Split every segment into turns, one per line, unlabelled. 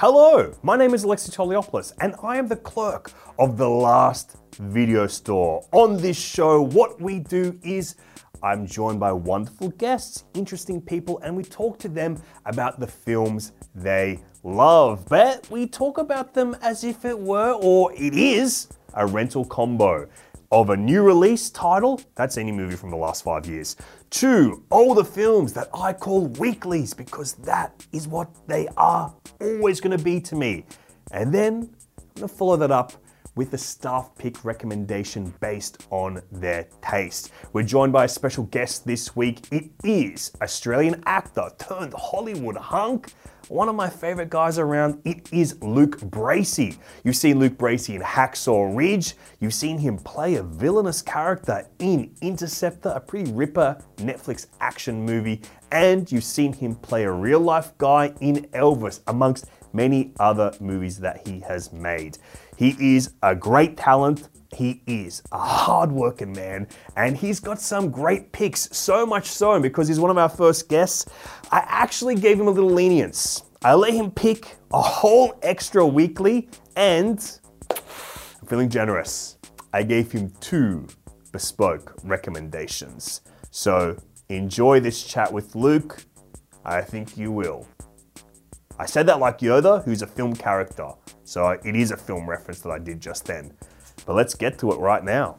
Hello, my name is Alexei Toliopoulos, and I am the clerk of the Last Video Store. On this show, what we do is I'm joined by wonderful guests, interesting people, and we talk to them about the films they love. But we talk about them as if it were, or it is, a rental combo of a new release title, that's any movie from the last five years, to the films that I call weeklies because that is what they are always going to be to me. And then I'm going to follow that up with a staff pick recommendation based on their taste. We're joined by a special guest this week. It is Australian actor turned Hollywood hunk. One of my favorite guys around, it is Luke Bracey. You've seen Luke Bracey in Hacksaw Ridge. You've seen him play a villainous character in Interceptor, a pretty ripper Netflix action movie. And you've seen him play a real life guy in Elvis, amongst many other movies that he has made. He is a great talent. He is a hardworking man, and he's got some great picks. So much so, because he's one of our first guests, I actually gave him a little lenience. I let him pick a whole extra weekly, and I'm feeling generous. I gave him two bespoke recommendations. So enjoy this chat with Luke. I think you will. I said that like Yoda, who's a film character. So it is a film reference that I did just then. But let's get to it right now.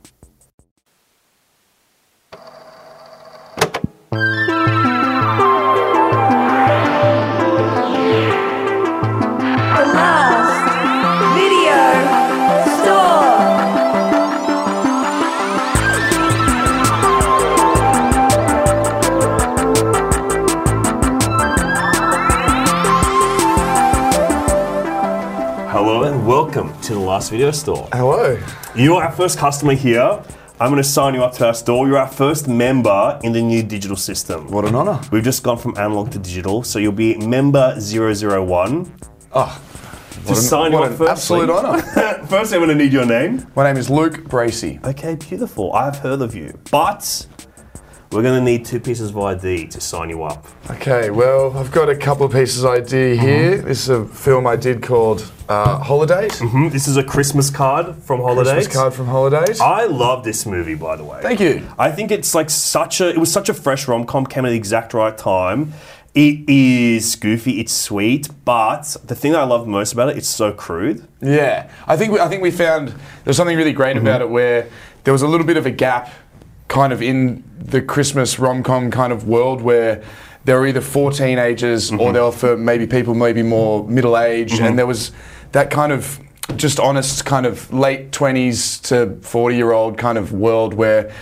Last video store.
Hello. You're our first customer here. I'm going to sign you up to our store. You're our first member in the new digital system.
What an honour.
We've just gone from analog to digital, so you'll be member 001.
Oh,
To sign you
what
up
an
firstly-
absolute honour.
First, I'm going to need your name.
My name is Luke Bracey.
Okay, beautiful. I've heard of you. But we're going to need two pieces of ID to sign you up.
Okay, well, I've got a couple of pieces of ID here. This is a film I did called uh, Holidate.
Hmm, This is a Christmas card from Holidate.
Christmas card from Holidate.
I love this movie, by the way.
Thank you.
I think it's like such a. It was such a fresh rom com. Came at the exact right time. It is goofy. It's sweet, but the thing that I love most about it, it's so crude.
Yeah, I think we, I think we found there's something really great about it where there was a little bit of a gap, kind of in the Christmas rom com kind of world where there were either for teenagers or mm-hmm. they were for maybe people maybe more middle aged, and mm-hmm. there was that kind of just honest kind of late 20s to 40 year old kind of world where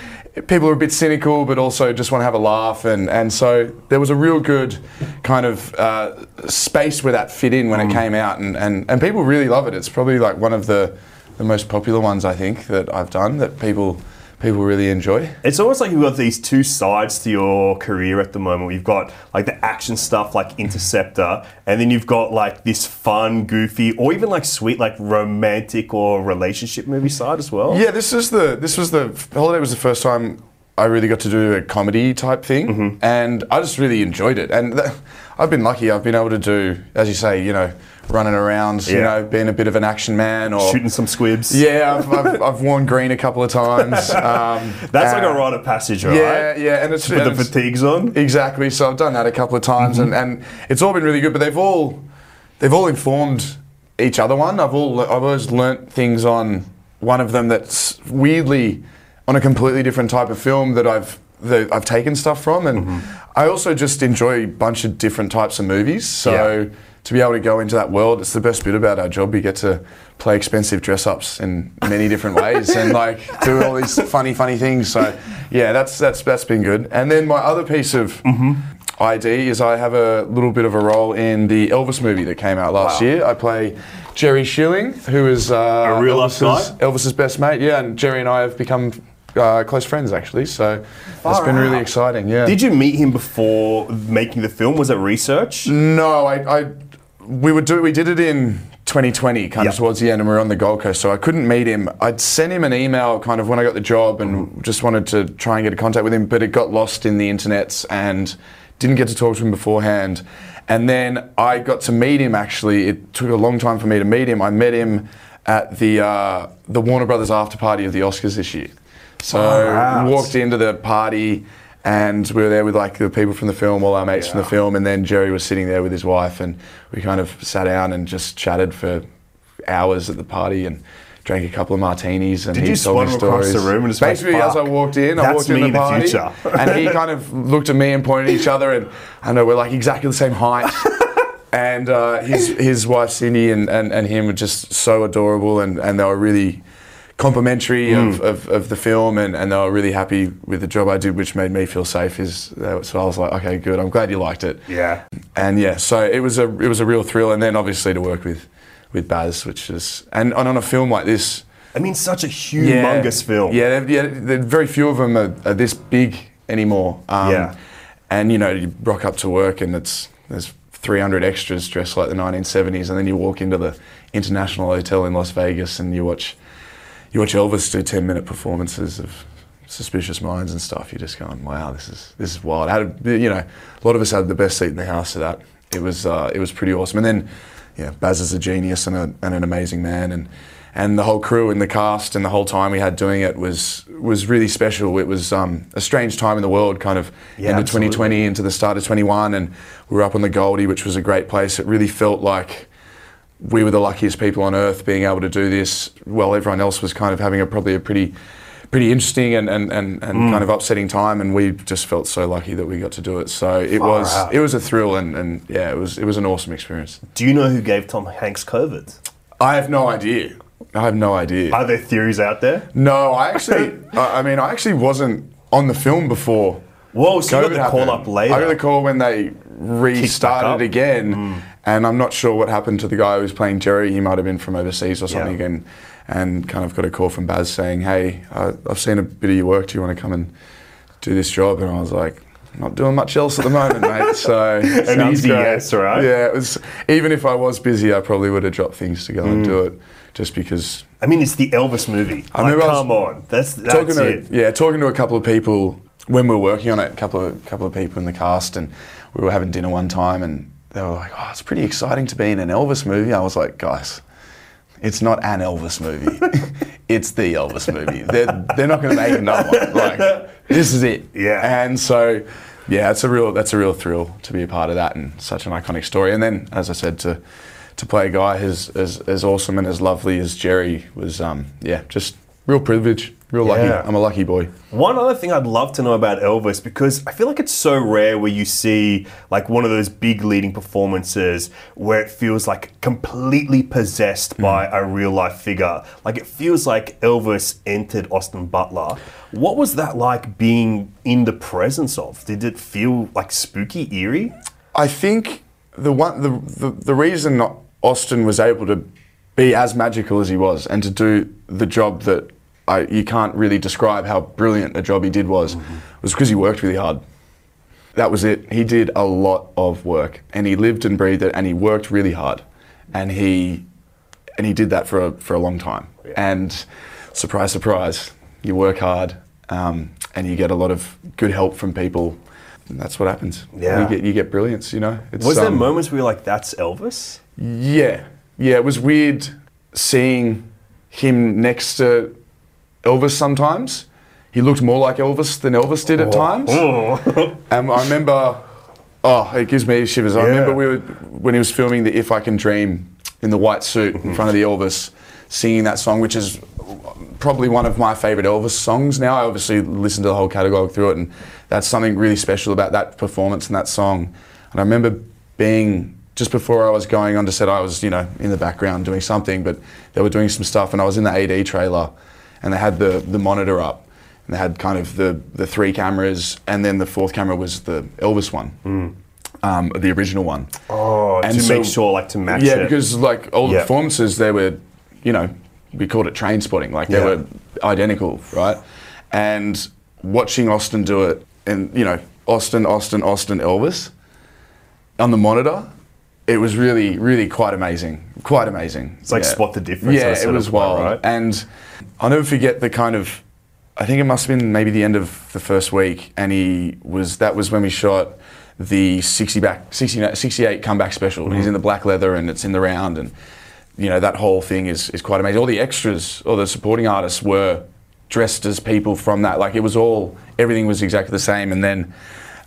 people are a bit cynical but also just want to have a laugh and, and so there was a real good kind of uh, space where that fit in when it mm-hmm. came out and, and, and people really love it. It's probably like one of the, the most popular ones i think that i've done that people people really enjoy
It's almost like you've got these two sides to your career at the moment. You've got like the action stuff like mm-hmm. Interceptor, and then you've got like this fun, goofy, or even like sweet, like romantic or relationship movie side as well.
Yeah, this is the this was the Holidate was the first time I really got to do a comedy type thing, mm-hmm. and I just really enjoyed it. And th- I've been lucky; I've been able to do, as you say, you know, running around, you know, being a bit of an action man, or
Shooting some squibs.
Yeah, I've, I've, I've worn green a couple of times. Um,
That's like a rite of passage, right?
Yeah, yeah, and it's,
Put the
it's-
fatigues on.
Exactly. So I've done that a couple of times, and, and it's all been really good. But they've all they've all informed each other. One, I've all I've always learnt things on one of them that's weirdly on a completely different type of film that I've that I've taken stuff from, and I also just enjoy a bunch of different types of movies. So.
Yeah.
To be able to go into that world, it's the best bit about our job. We get to play expensive dress ups in many different ways and like do all these funny, funny things. So, yeah, that's that's that's been good. And then my other piece of ID is I have a little bit of a role in the Elvis movie that came out last
Wow.
year. I play Jerry Schilling, who is uh,
A real
Elvis's? Elvis's best mate. Yeah, and Jerry and I have become uh, close friends actually. So it's been really exciting. Yeah.
Did you meet him before making the film? Was it research?
No, I, I we would do we did it in 2020, kind
Yep.
of towards the end, and we were on the Gold Coast, so I couldn't meet him. I'd sent him an email kind of when I got the job and just wanted to try and get in contact with him, but it got lost in the internets and didn't get to talk to him beforehand. And then I got to meet him actually. It took a long time for me to meet him. I met him at the, uh, the Warner Brothers after party of the Oscars this year. So
Wow.
walked into the party and we were there with like the people from the film, all our mates from the film, and then Jerry was sitting there with his wife, and we kind of sat down and just chatted for hours at the party and drank a couple of martinis. And
Did
he
you
told me
across the room and just
basically as I walked in, I walked in the party, and he kind of looked at me and pointed at each other, and I know we're like exactly the same height. And uh, his his wife Cindy and, and, and him were just so adorable, and, and they were really complimentary
Mm.
of, of, of the film, and, and they were really happy with the job I did, which made me feel safe. Is uh, so I was like, okay, good. I'm glad you liked it.
Yeah.
And yeah, so it was a it was a real thrill, and then obviously to work with with Baz, which is and, and on a film like this,
I mean, such a humongous film.
yeah, they're, yeah, they're, very few of them are, are this big anymore. Um,
Yeah.
And you know, you rock up to work and it's there's 300 extras dressed like the 1970s, and then you walk into the International Hotel in Las Vegas and you watch you watch Elvis do 10 minute performances of Suspicious Minds and stuff. You're just going, wow, this is this is wild. I had, you know, a lot of us had the best seat in the house for that. It was uh, it was pretty awesome. And then, yeah, Baz is a genius and, a, and an amazing man, and and the whole crew and the cast and the whole time we had doing it was was really special. It was um, a strange time in the world, kind of
Yeah,
end of
absolutely.
2020 into the start of 21, and we were up on the Goldie, which was a great place. It really felt like we were the luckiest people on earth being able to do this while everyone else was kind of having a probably a pretty pretty interesting and, and, and, and
Mm.
kind of upsetting time and we just felt so lucky that we got to do it so it
Far
was
out.
it was a thrill and, and yeah it was it was an awesome experience
Do you know who gave Tom Hanks COVID?
I have no idea I have no idea
Are there theories out there?
no I actually I mean I actually wasn't on the film before
Whoa, so you got
COVID
the call up later.
I got the call when they restarted
up? Mm.
again, and I'm not sure what happened to the guy who was playing Jerry. He might have been from overseas or something,
Yeah.
and and kind of got a call from Baz saying, "Hey, I, I've seen a bit of your work. Do you want to come and do this job?" And I was like. Not doing much else at the moment, mate. So
An easy yes, right?
Yeah, it was. Even if I was busy, I probably would have dropped things to go and
Mm.
do it, just because
I mean, it's the Elvis movie.
I
like,
remember I was
come on, that's that's
talking to
it.
yeah, talking to a couple of people when we were working on it, a couple of couple of people in the cast, and we were having dinner one time, and they were like, "Oh, it's pretty exciting to be in an Elvis movie." I was like, "Guys, it's not an Elvis movie. it's the Elvis movie. They're they're not going to make another one. Like this is it."
Yeah.
And so. Yeah, it's a real that's a real thrill to be a part of that and such an iconic story. And then, as I said, to to play a guy as as, as awesome and as lovely as Jerry was, um, yeah, just real privilege, real lucky.
Yeah.
I'm a lucky boy.
One other thing I'd love to know about Elvis because I feel like it's so rare where you see like one of those big leading performances where it feels like completely possessed mm. by a real life figure. Like it feels like Elvis entered Austin Butler. What was that like being in the presence of? Did it feel like spooky, eerie?
I think the one the, the the reason Austin was able to be as magical as he was and to do the job that I, you can't really describe how brilliant a job he did was was because he worked really hard. That was it. He did a lot of work and he lived and breathed it and he worked really hard and he and he did that for a, for a long time. And surprise, surprise, you work hard um, and you get a lot of good help from people. And that's what happens.
Yeah.
You get, you get brilliance, you know. It's,
Was there
um,
moments where you're like, that's Elvis?
Yeah. Yeah, it was weird seeing him next to Elvis sometimes. He looked more like Elvis than Elvis did at times.
Oh.
Um, I remember, oh, it gives me shivers. I remember we were, when he was filming the If I Can Dream in the white suit in front of the Elvis, singing that song, which is probably one of my favourite Elvis songs now. I obviously listened to the whole catalogue through it, and that's something really special about that performance and that song. And I remember being, just before I was going on to set, I was, you know, in the background doing something, but they were doing some stuff, and I was in the AD trailer, and they had the, the monitor up. And they had kind of the, the three cameras, and then the fourth camera was the Elvis one, um, the original one.
Oh,
And
to
so-
make sure, like, to match it.
Yeah,
it.
because like all the performances, they were, you know, we called it train spotting. Like they were identical, right? And watching Austin do it, and you know, Austin, Austin, Austin, Elvis on the monitor, it was really, really quite amazing, quite amazing.
It's like spot the difference
Yeah, it was wild.
right?
And I'll never forget the kind of. I think it must have been maybe the end of the first week, and he was. That was when we shot the 60 back, 60, 68 comeback special.
Mm-hmm.
He's in the black leather, and it's in the round, and you know that whole thing is is quite amazing. All the extras, or the supporting artists were dressed as people from that. Like it was all everything was exactly the same, and then.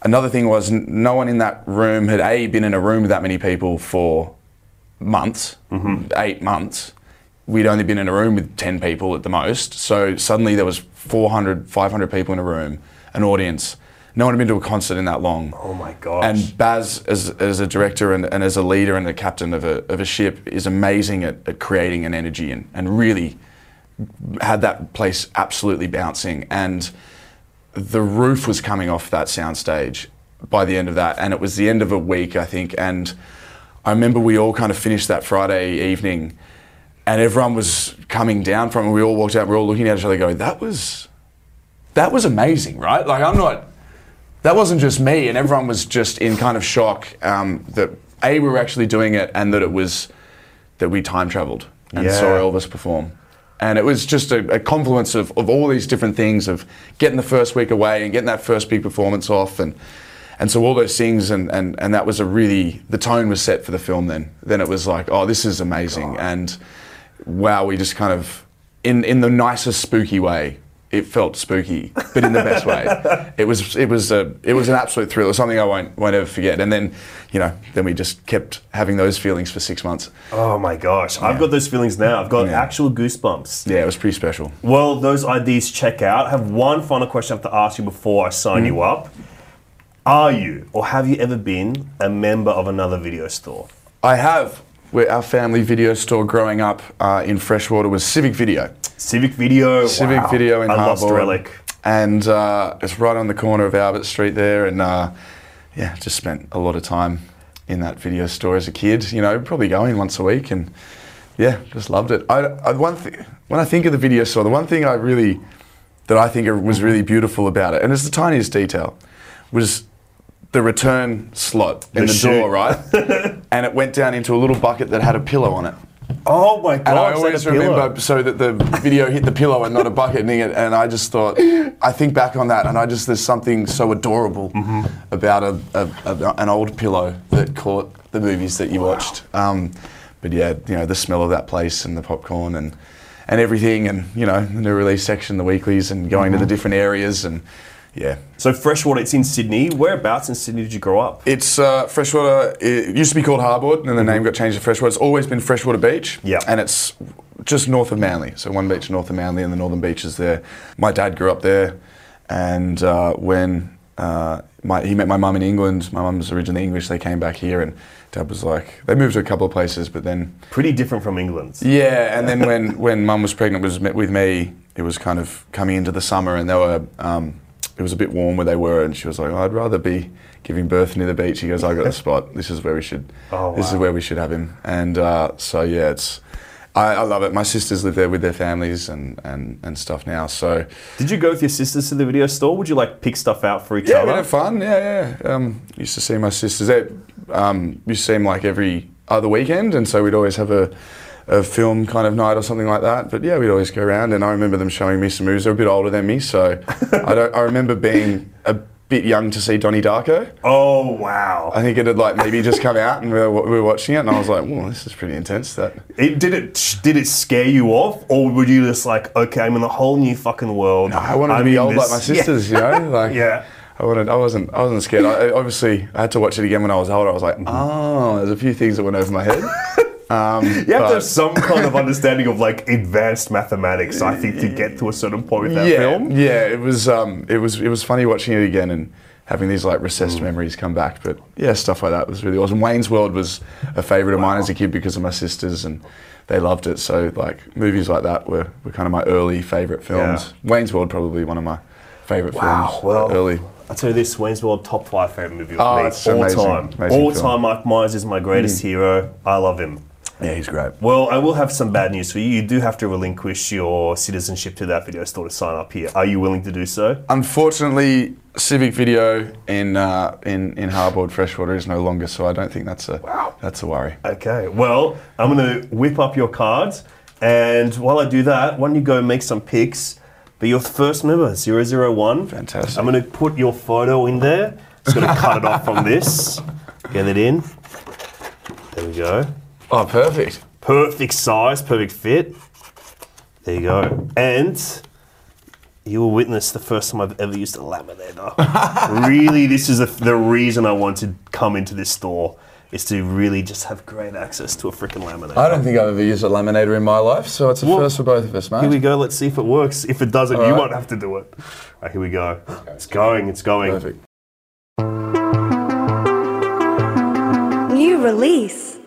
Another thing was n- no one in that room had a been in a room with that many people for months, mm-hmm. eight months. We'd only been in a room with 10 people at the most. So suddenly there was 400, 500 people in a room, an audience. No one had been to a concert in that long.
Oh my gosh.
And Baz, as, as a director and, and as a leader and a captain of a, of a ship, is amazing at, at creating an energy and, and really had that place absolutely bouncing. And the roof was coming off that soundstage by the end of that. And it was the end of a week, I think. And I remember we all kind of finished that Friday evening and everyone was coming down from it. We all walked out, we were all looking at each other going, that was, that was amazing, right? Like, I'm not, that wasn't just me, and everyone was just in kind of shock um, that A, we were actually doing it, and that it was, that we time traveled and
Yeah.
saw Elvis perform. And it was just a, a confluence of, of all these different things of getting the first week away and getting that first big performance off and and so all those things and, and, and that was a really the tone was set for the film then. Then it was like, oh this is amazing and wow, we just kind of in in the nicest spooky way. It felt spooky, but in the best way. It was it was a it was an absolute thrill. It was something I won't won't ever forget. And then, you know, then we just kept having those feelings for six months.
oh my gosh. I've got those feelings now. I've got
Yeah.
actual goosebumps.
Yeah, it was pretty special.
Well, those IDs check out. I have one final question I have to ask you before I sign you
Mm-hmm.
up. Are you or have you ever been a member of another video store?
I have. Where our family video store growing up uh, in Freshwater was Civic Video.
Civic Video.
Civic
wow.
Video in
I lost relic.
And uh, it's right on the corner of Albert Street there. And uh, yeah, just spent a lot of time in that video store as a kid. You know, probably going once a week. And yeah, just loved it. I, I, one thing, when I think of the video store, the one thing I really, that I think was really beautiful about it, and it's the tiniest detail, was the return slot in
The
the, door, right? and it went down into a little bucket that had a pillow on it.
Oh my god!
And I always
a pillow.
remember so that the video hit the pillow and not a bucket. And, it- and I just thought, I think back on that, and I just there's something so adorable
Mm-hmm.
about a, a, a, an old pillow that caught the movies that you watched. Um, but yeah, you know the smell of that place and the popcorn and and everything, and you know the new release section, the weeklies, and going
Mm-hmm.
to the different areas, and yeah,
So Freshwater, it's in Sydney. Whereabouts in Sydney did you grow up?
it's uh, freshwater. It used to be called Harbord, and then the name got changed to Freshwater. It's always been Freshwater Beach.
Mm-hmm. Yeah.
And it's just north of Manly. So one beach north of Manly, and the northern beaches there. My dad grew up there, and uh, when uh, my, he met my mum in England, my mum's originally English. They came back here, and dad was like, they moved to a couple of places, but then
Pretty different from England.
yeah, and then when when mum was pregnant was met with me, it was kind of coming into the summer, and they were um, it was a bit warm where they were, and she was like, I'd rather be giving birth near the beach. He goes, I got a spot. This is where we should.
Oh,
This is where we should have him. And uh, so yeah, it's. I, I love it. My sisters live there with their families and, and, and stuff now. So
Did you go with your sisters to the video store? Would you like pick stuff out for each other?
yeah, we
other?
had fun. Yeah, yeah. Um, used to see my sisters. They um, used to see them like every other weekend, and so we'd always have a, a film kind of night or something like that. But yeah, we'd always go around, and I remember them showing me some movies. They're a bit older than me, so I don't. I remember being a bit young to see Donnie Darko.
Oh wow!
I think it had like maybe just come out, and we were, we were watching it, and I was like, "Well, this is pretty intense." That
It, did it did it scare you off, or were you just like, okay, I'm in a whole new fucking world?
No, I wanted
I'm
to be old
this-
like my sisters, you know. Like,
Yeah.
I wanted. I wasn't. I wasn't scared. I, I- obviously, I had to watch it again when I was older. I was like, mm-hmm. oh, there's a few things that went over my head. Um,
You have
but-
to have some kind of understanding of like advanced mathematics, I think, to get to a certain point with that
yeah,
film.
yeah. It was. Um, it was. It was funny watching it again and having these like recessed
Mm.
memories come back. But yeah, stuff like that was really awesome. Wayne's World was a favourite of mine as a kid because of my sisters and. They loved it, so like movies like that were, were kind of my early favourite films. Wayne's World probably one of my favourite
Wow,
films.
well,
early.
I'll tell you this, Wayne's World top five favorite movie of
Oh,
me, all
amazing,
time.
amazing
all
film. Mm.
time, Mike Myers is my greatest hero. I love him.
Yeah, he's great.
Well, I will have some bad news for you. You do have to relinquish your citizenship to that video store to sign up here. Are you willing to do so?
Unfortunately, Civic Video in uh, in in Harbord Freshwater is no longer, so I don't think that's a wow. that's a worry.
Okay. Well, I'm going to whip up your cards, and while I do that, why don't you go make some picks? Be your first member, 001.
Fantastic.
I'm going to put your photo in there. Just going to cut it off from this. Get it in. There we go.
Oh, perfect.
perfect size, perfect fit. There you go. And you will witness the first time I've ever used a laminator. really, this is a, the reason I want to come into this store is to really just have great access to a freaking laminator.
I don't think I've ever used a laminator in my life, so it's a
Well,
first for both of us, mate.
Here we go. Let's see if it works. If it doesn't, you
right.
won't have to do it. All right, here we go. It's going. It's going.
Perfect.
New release.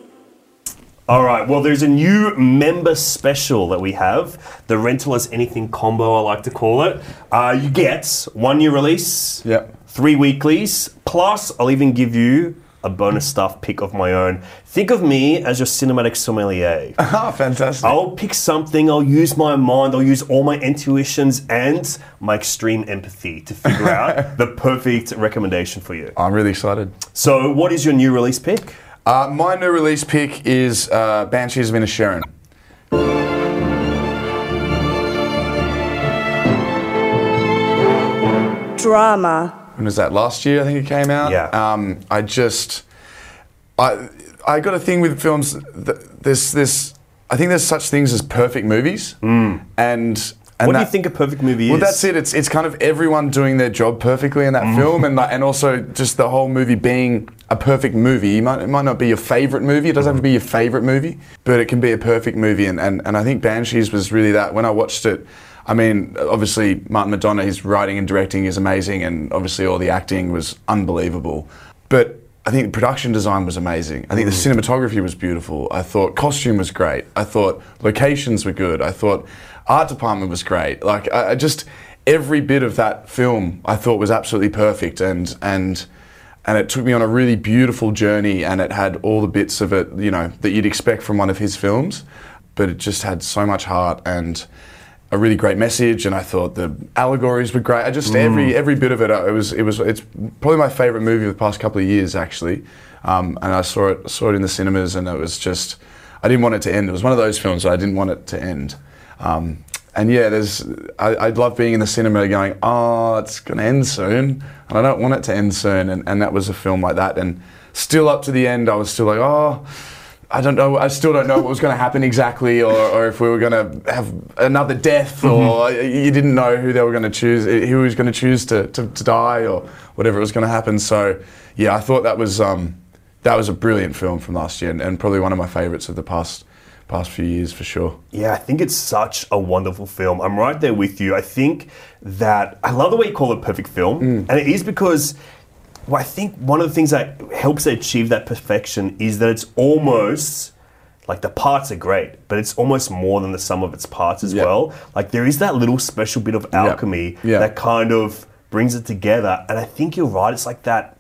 All right. Well, there's a new member special that we have. The rental as anything combo, I like to call it. Uh, you get one new release,
Yep.
three weeklies, plus I'll even give you a bonus stuff pick of my own. Think of me as your cinematic sommelier.
Ah, fantastic.
I'll pick something, I'll use my mind, I'll use all my intuitions and my extreme empathy to figure out the perfect recommendation for you.
I'm really excited.
So, what is your new release pick?
Uh, my new release pick is uh, Banshees of Inisherin.
Drama.
When was that? Last year, I think it came out.
Yeah.
Um, I just, I, I got a thing with films. th- There's this. I think there's such things as perfect movies, and and.
What do you think a perfect movie
Well,
is?
Well, that's it. It's it's kind of everyone doing their job perfectly in that
Mm.
film, and like, and also just the whole movie being a perfect movie. Might, it might not be your favorite movie. It doesn't have to be your favorite movie, but it can be a perfect movie. And, and and I think Banshees was really that. When I watched it, I mean, obviously Martin McDonagh, his writing and directing is amazing, and obviously all the acting was unbelievable. But I think the production design was amazing. I think the cinematography was beautiful. I thought costume was great. I thought locations were good. I thought art department was great. Like I, I just every bit of that film I thought was absolutely perfect and and and it took me on a really beautiful journey and it had all the bits of it, you know, that you'd expect from one of his films, but it just had so much heart and a really great message, and I thought the allegories were great. I just every every bit of it. It was it was it's probably my favorite movie of the past couple of years actually, um, and I saw it saw it in the cinemas, and it was just I didn't want it to end. It was one of those films that I didn't want it to end. Um, and yeah, there's I, I love being in the cinema going, oh, it's gonna end soon, and I don't want it to end soon, and, and that was a film like that, and still up to the end, I was still like, oh. I don't know. I still don't know what was going to happen exactly, or, or if we were going to have another death, or you didn't know who they were going to choose, who was going to choose to, to, to die, or whatever was going to happen. So, yeah, I thought that was um, that was a brilliant film from last year, and, and probably one of my favourites of the past past few years for sure.
Yeah, I think it's such a wonderful film. I'm right there with you. I think that I love the way you call it perfect film, mm. and it is because well, I think one of the things that helps achieve that perfection is that it's almost like the parts are great, but it's almost more than the sum of its parts as
Yeah.
well. Like there is that little special bit of alchemy
Yeah.
that kind of brings it together, and I think you're right. It's like that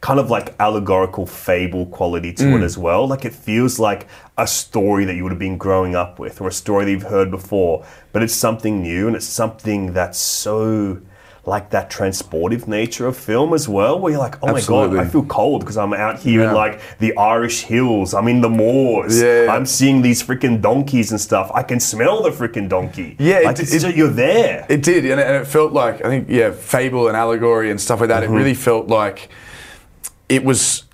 kind of like allegorical fable quality to it mm. as well. Like it feels like a story that you would have been growing up with or a story that you've heard before, but it's something new and it's something that's so like that transportive nature of film as well, where you're like, oh
Absolutely.
my god, I feel cold because I'm out here in like the Irish hills. I'm in the moors.
Yeah, yeah.
I'm seeing these freaking donkeys and stuff. I can smell the freaking donkey.
Yeah, it-
it's
it-
just, you're there.
It did, and it, and it felt like I think yeah, fable and allegory and stuff like that. It mm-hmm. really felt like it was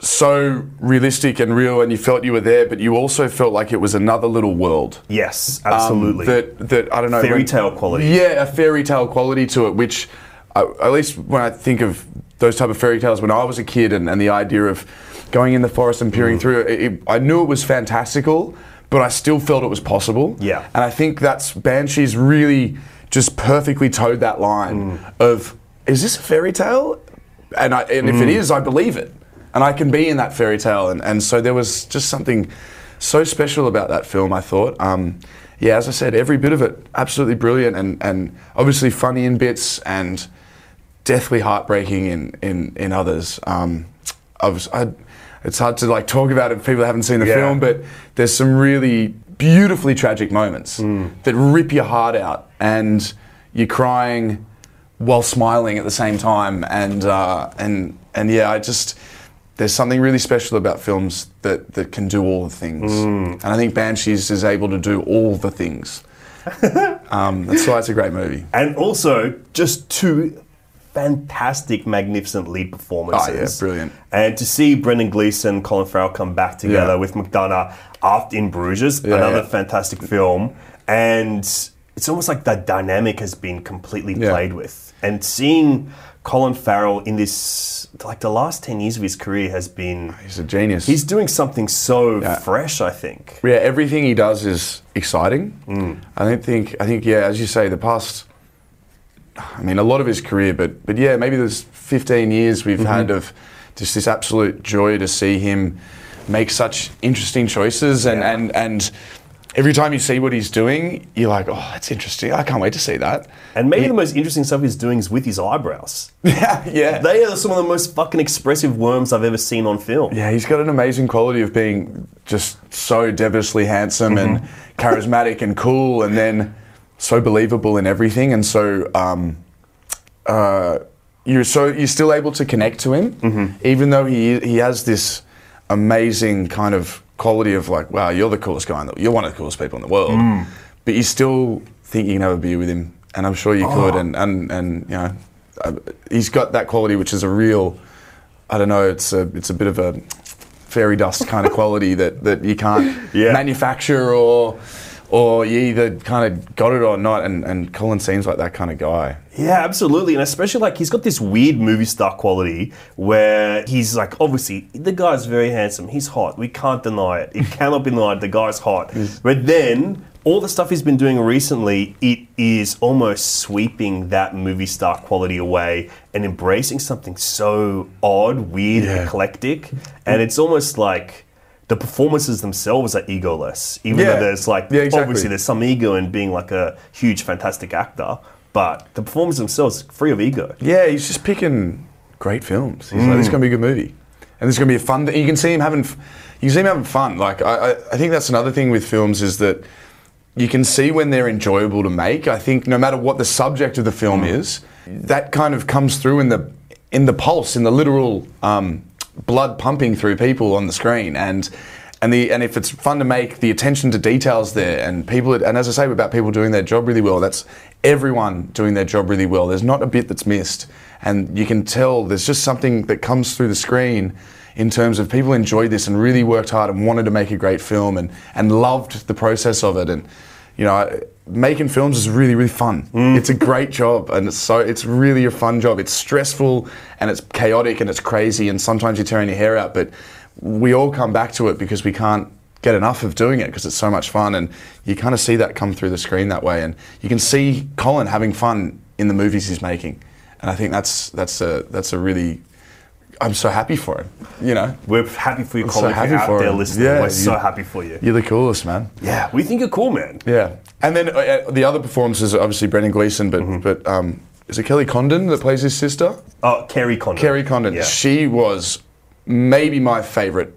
so realistic and real, and you felt you were there, but you also felt like it was another little world.
yes,
um,
absolutely.
that that I don't know
Fairy
when-
tale quality.
Yeah, a fairy tale quality to it, which uh, at least when I think of those type of fairy tales when I was a kid, and, and the idea of going in the forest and
Mm.
peering through it, it, I knew it was fantastical, but I still felt it was possible.
Yeah.
and I think that's Banshees really just perfectly towed that line
Mm.
of is this a fairy tale? And I, and if it
Mm.
I believe it, and I can be in that fairy tale, and, and so there was just something so special about that film. I thought, um, yeah, as I said, every bit of it absolutely brilliant, and, and obviously funny in bits, and deathly heartbreaking in in, in others. Um, I was, I, it's hard to like talk about it if people haven't seen the
Yeah.
film, but there's some really beautifully tragic moments
Hmm.
that rip your heart out, and you're crying while smiling at the same time, and uh, and and yeah, I just there's something really special about films that that can do all the things,
Hmm.
and I think Banshees is able to do all the things. um, that's why it's a great movie.
And also, just two fantastic, magnificent lead performances.
Oh, yeah, brilliant.
And to see Brendan Gleeson, Colin Farrell come back together
Yeah.
with McDonagh after In Bruges,
Yeah,
another
yeah.
fantastic film. And it's almost like that dynamic has been completely
Yeah.
played with. And seeing Colin Farrell in this, like the last 10 years of his career has been,
He's a genius.
he's doing something so
Yeah.
fresh, I think.
Yeah, everything he does is exciting.
Mm.
I don't think. I think yeah, as you say, the past. I mean, a lot of his career, but but yeah, maybe there's 15 years we've
Mm-hmm.
had of just this absolute joy to see him make such interesting choices, and
Yeah.
and and every time you see what he's doing, you're like, oh, that's interesting. I can't wait to see that.
And maybe the most interesting stuff he's doing is with his eyebrows.
Yeah, yeah.
They are some of the most fucking expressive worms I've ever seen on film.
Yeah, he's got an amazing quality of being just so devilishly handsome and charismatic and cool, and then so believable in everything, and so um, uh, you're so you're still able to connect to him, even though he he has this amazing kind of quality of like, wow, you're the coolest guy in the, you're one of the coolest people in the world, but you still think you can have a beer with him, and I'm sure you could, and and and you know, uh, he's got that quality, which is a real. I don't know. It's a it's a bit of a fairy dust kind of quality that, that you can't
Yeah.
manufacture or or you either kind of got it or not. And, and Colin seems like that kind of guy.
Yeah, absolutely. And especially like he's got this weird movie star quality where he's like, obviously, the guy's very handsome. He's hot. We can't deny it. It cannot be denied. The guy's hot. But then all the stuff he's been doing recently, it is almost sweeping that movie star quality away and embracing something so odd, weird,
Yeah.
eclectic. And it's almost like the performances themselves are egoless, even
Yeah.
though there's like
Yeah, exactly.
obviously there's some ego in being like a huge, fantastic actor, but the performances themselves free of ego.
Yeah, he's just picking great films. He's like,
Mm.
this is going to be a good movie. And this is going to be a fun. You can see him having, you can see him having fun. Like I, I, I think that's another thing with films is that you can see when they're enjoyable to make. I think no matter what the subject of the film
Mm.
is, that kind of comes through in the in the pulse, in the literal um, blood pumping through people on the screen, and and the and if it's fun to make, the attention to details there, and people, and as I say about people doing their job really well, that's everyone doing their job really well. There's not a bit that's missed, and you can tell there's just something that comes through the screen in terms of people enjoyed this and really worked hard and wanted to make a great film and, and loved the process of it. And, you know, I- making films is really, really fun. Mm. It's a great job and it's so, it's really a fun job. It's stressful and it's chaotic and it's crazy and sometimes you're tearing your hair out, but we all come back to it because we can't get enough of doing it because it's so much fun and you kind of see that come through the screen that way and you can see Colin having fun in the movies he's making. And I think that's, that's a, that's a really, I'm so happy for him, you know.
We're happy for you,
I'm so happy
out
for
there
him.
listening,
Yeah,
we're so happy for you.
You're the coolest, man.
Yeah, we think you're cool, man.
Yeah. And then uh, uh, the other performances are obviously Brendan Gleeson, but
Mm-hmm.
but um, is it Kelly Condon that plays his sister?
Oh, Kerry Condon.
Kerry Condon.
Yeah.
She was maybe my favorite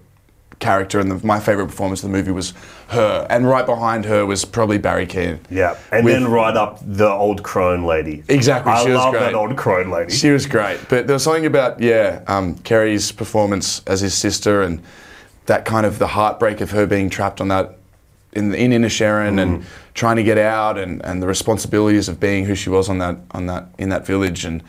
character, and the, my favorite performance of the movie was her. And right behind her was probably Barry Keoghan.
Yeah, and
With-
then right up the old crone lady.
Exactly,
I
was
love
great.
that old crone lady.
She was great, but there was something about yeah, um, Kerry's performance as his sister and that kind of the heartbreak of her being trapped on that in in Inisherin
Mm.
and trying to get out and, and the responsibilities of being who she was on that on that in that village and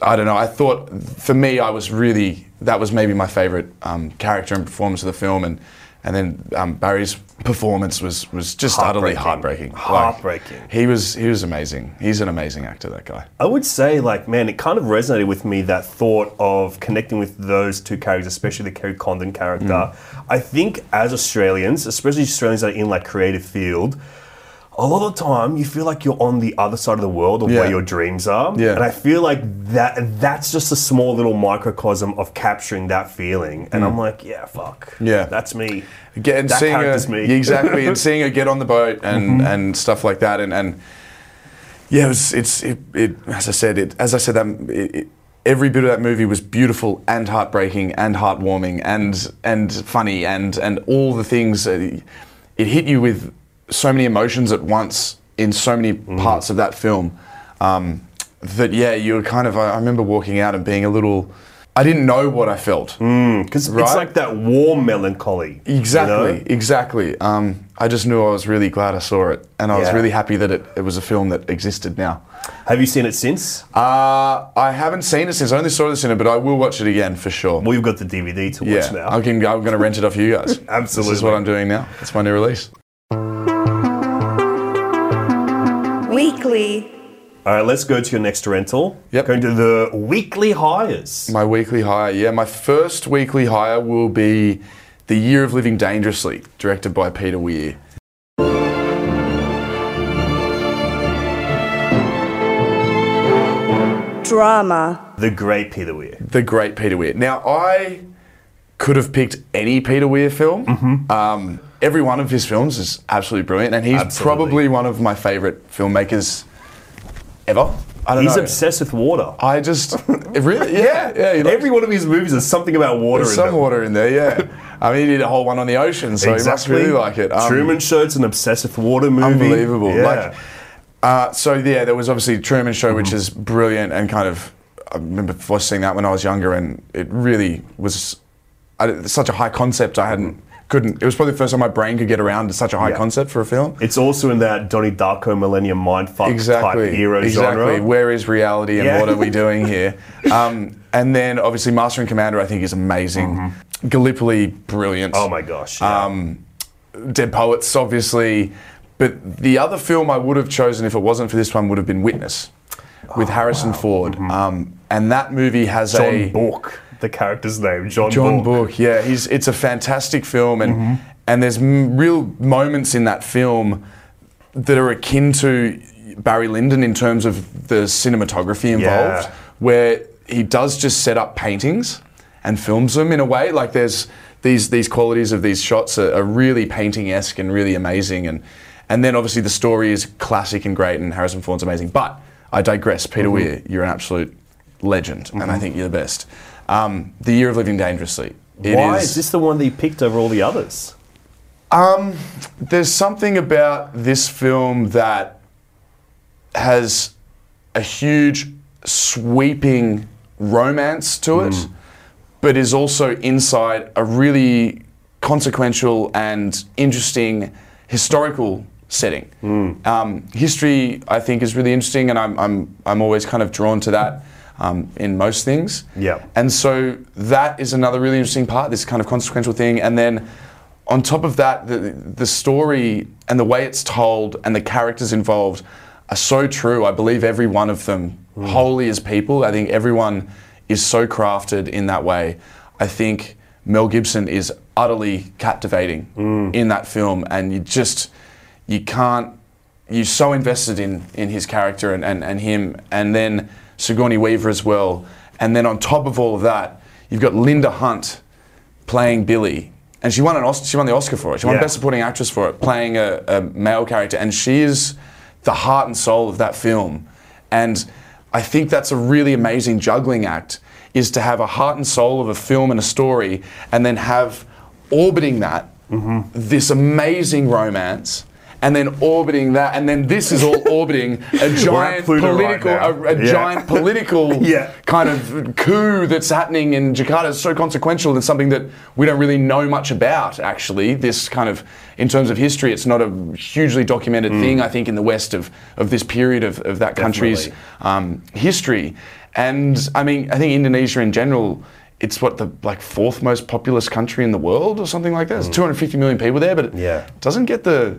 I don't know. I thought for me, I was really that was maybe my favorite um, character and performance of the film, and and then um, Barry's performance was was just utterly
Heartbreaking.
heartbreaking. Like, he was he was amazing. He's an amazing actor. That guy.
I would say, like, man, it kind of resonated with me that thought of connecting with those two characters, especially the Kerry Condon character.
Mm.
I think as Australians, especially Australians that are in like creative field, a lot of the time you feel like you're on the other side of the world of
Yeah.
where your dreams are.
Yeah.
And I feel like that that's just a small little microcosm of capturing that feeling. And I'm like, yeah, fuck.
Mm. Yeah.
That's me.
Get, and
that
seeing her,
me.
Yeah, exactly, and seeing her get on the boat and, and stuff like that, and, and yeah, it was, it's it, it as I said it as I said that it, it, every bit of that movie was beautiful and heartbreaking and heartwarming and and funny and and all the things. uh, It hit you with so many emotions at once in so many parts of that film. Um, that yeah, you were kind of. I remember walking out and being a little. I didn't know what I felt.
Because
Right.
it's like that warm melancholy. you know?
Exactly, exactly. Um, I just knew I was really glad I saw it, and I was really happy that it, it was a film that existed now.
Have you seen it since?
Uh, I haven't seen it since I only saw this in it, but I will watch it again for sure.
We've got the DVD to watch
yeah,
now.
I can, I'm going to rent it off you guys. Absolutely, this is what I'm doing now. It's my new release.
Weekly.
All right, let's go to your next rental.
Yep.
Going to the weekly hires.
My weekly hire, yeah, my first weekly hire will be The Year of Living Dangerously, directed by Peter Weir.
Drama.
The great Peter Weir.
the great Peter Weir. Now, I could have picked any Peter Weir film.
Mm-hmm.
Um, every one of his films is absolutely brilliant, and he's
Absolutely.
probably one of my favorite filmmakers ever. I don't know.
He's
know.
obsessed with water.
I just really, yeah, yeah.
Every one of his movies is something about water
there's
in
some
them.
water in there, yeah. I mean, he did a whole one on the ocean, so he must really like it. Um,
Truman Show, it's an obsessed with water movie.
unbelievable.
Yeah.
Like, uh, so yeah, there was obviously Truman Show,
Mm-hmm.
which is brilliant and kind of. I remember first seeing that when I was younger, and it really was I, such a high concept. I hadn't couldn't. It was probably the first time my brain could get around to such a high
Yeah.
concept for a film.
it's also in that Donnie Darko Millennium Mindfuck
Exactly.
type hero
exactly.
genre.
Where is reality and
Yeah.
what are we doing here? Um, and then obviously Master and Commander, I think is amazing. Gallipoli, brilliant.
Mm-hmm. oh my gosh. yeah.
Um, Dead Poets, obviously. But the other film I would have chosen if it wasn't for this one would have been Witness with Harrison Ford. Um, and that movie has
Mm-hmm. John
a.
Book, the character's name. John,
John
Book.
Book, yeah, he's it's a fantastic film, and
Mm-hmm.
and there's m- real moments in that film that are akin to Barry Lyndon in terms of the cinematography involved,
Yeah.
where he does just set up paintings and films them in a way like there's these these qualities of these shots are, are really painting esque and really amazing, and and then obviously the story is classic and great, and Harrison Ford's amazing. But I digress, Peter Weir, you're an absolute legend, and I think you're the best. Um, the Year of Living Dangerously. It
Why is this the one that you picked over all the others?
there's something about this film that has a huge sweeping romance to it, but is also inside a really consequential and interesting historical setting. Um, history, I think, is really interesting, and I'm, I'm, I'm always kind of drawn to that um, in most things.
Yeah.
And so that is another really interesting part, this kind of consequential thing. And then on top of that, the, the story and the way it's told and the characters involved are so true. I believe every one of them wholly as people. I think everyone is so crafted in that way. I think Mel Gibson is utterly captivating in that film, and you just you can't you're so invested in in his character and, and, and him, and then Sigourney Weaver as well, and then on top of all of that, you've got Linda Hunt playing Billy, and she won an Os- she won the Oscar for it. She won
Yeah.
Best Supporting Actress for it, playing a, a male character, and she is the heart and soul of that film. And I think that's a really amazing juggling act, is to have a heart and soul of a film and a story, and then have orbiting that mm-hmm. this amazing romance. And then orbiting that, and then this is all orbiting a giant
Pluto right
political, a, a
Yeah.
giant political
Yeah.
kind of coup that's happening in Jakarta is so consequential and something that we don't really know much about, actually. This kind of, in terms of history, it's not a hugely documented
Mm.
thing, I think, in the West of, of this period of, of that country's um, history. And I mean, I think Indonesia in general, it's what the like fourth most populous country in the world or something like that. There's 250 million people there, but it.
Yeah.
doesn't get the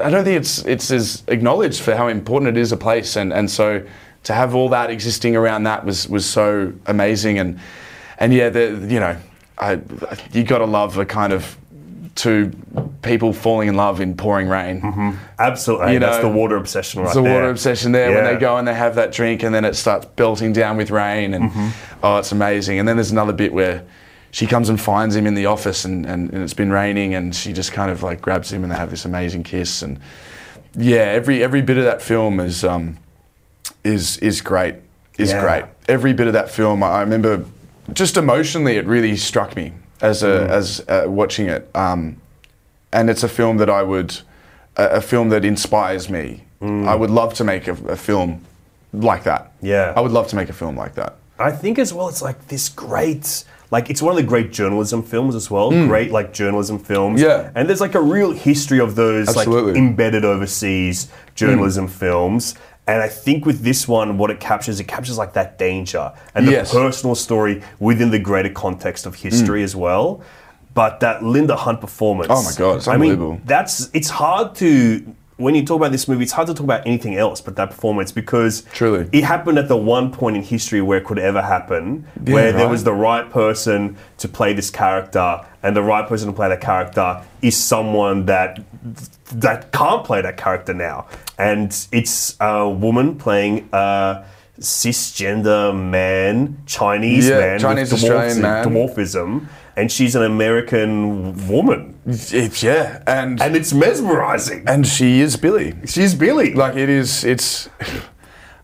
I don't think it's it's as acknowledged for how important it is a place, and and so to have all that existing around that was was so amazing, and and yeah, the you know, I you got to love a kind of two people falling in love in pouring rain.
Absolutely.
You
that's
know,
the water obsession right
It's the
there.
water obsession there when they go and they have that drink and then it starts belting down with rain and
Mm-hmm.
oh, it's amazing. And then there's another bit where she comes and finds him in the office and, and, and it's been raining and she just kind of like grabs him and they have this amazing kiss and yeah, every every bit of that film is um, is is great. is
Yeah.
great. Every bit of that film, I remember, just emotionally, it really struck me as a
Mm.
as uh, watching it. Um, and it's a film that I would, a, a film that inspires me.
Mm.
I would love to make a, a film like that.
Yeah.
I would love to make a film like that.
I think as well, it's like this great, like it's one of the great journalism films as well. Great like journalism films.
Yeah.
and there's like a real history of those
Absolutely.
like embedded overseas journalism
Hmm.
films. And I think with this one, what it captures, it captures like that danger and the
Yes.
personal story within the greater context of history as well. But that Linda Hunt performance.
Oh my God, it's
I mean,
unbelievable.
that's it's hard to when you talk about this movie, it's hard to talk about anything else but that performance because
Truly.
it happened at the one point in history where it could ever happen,
Yeah,
where there was the right person to play this character, and the right person to play that character is someone that that can't play that character now, and it's a woman playing a cisgender man, Chinese
Yeah,
man,
Chinese Australian man.
dwarfism, and she's an American woman,
It's, yeah, and
and it's mesmerizing.
and she is Billy.
She's Billy.
Like it is, it's.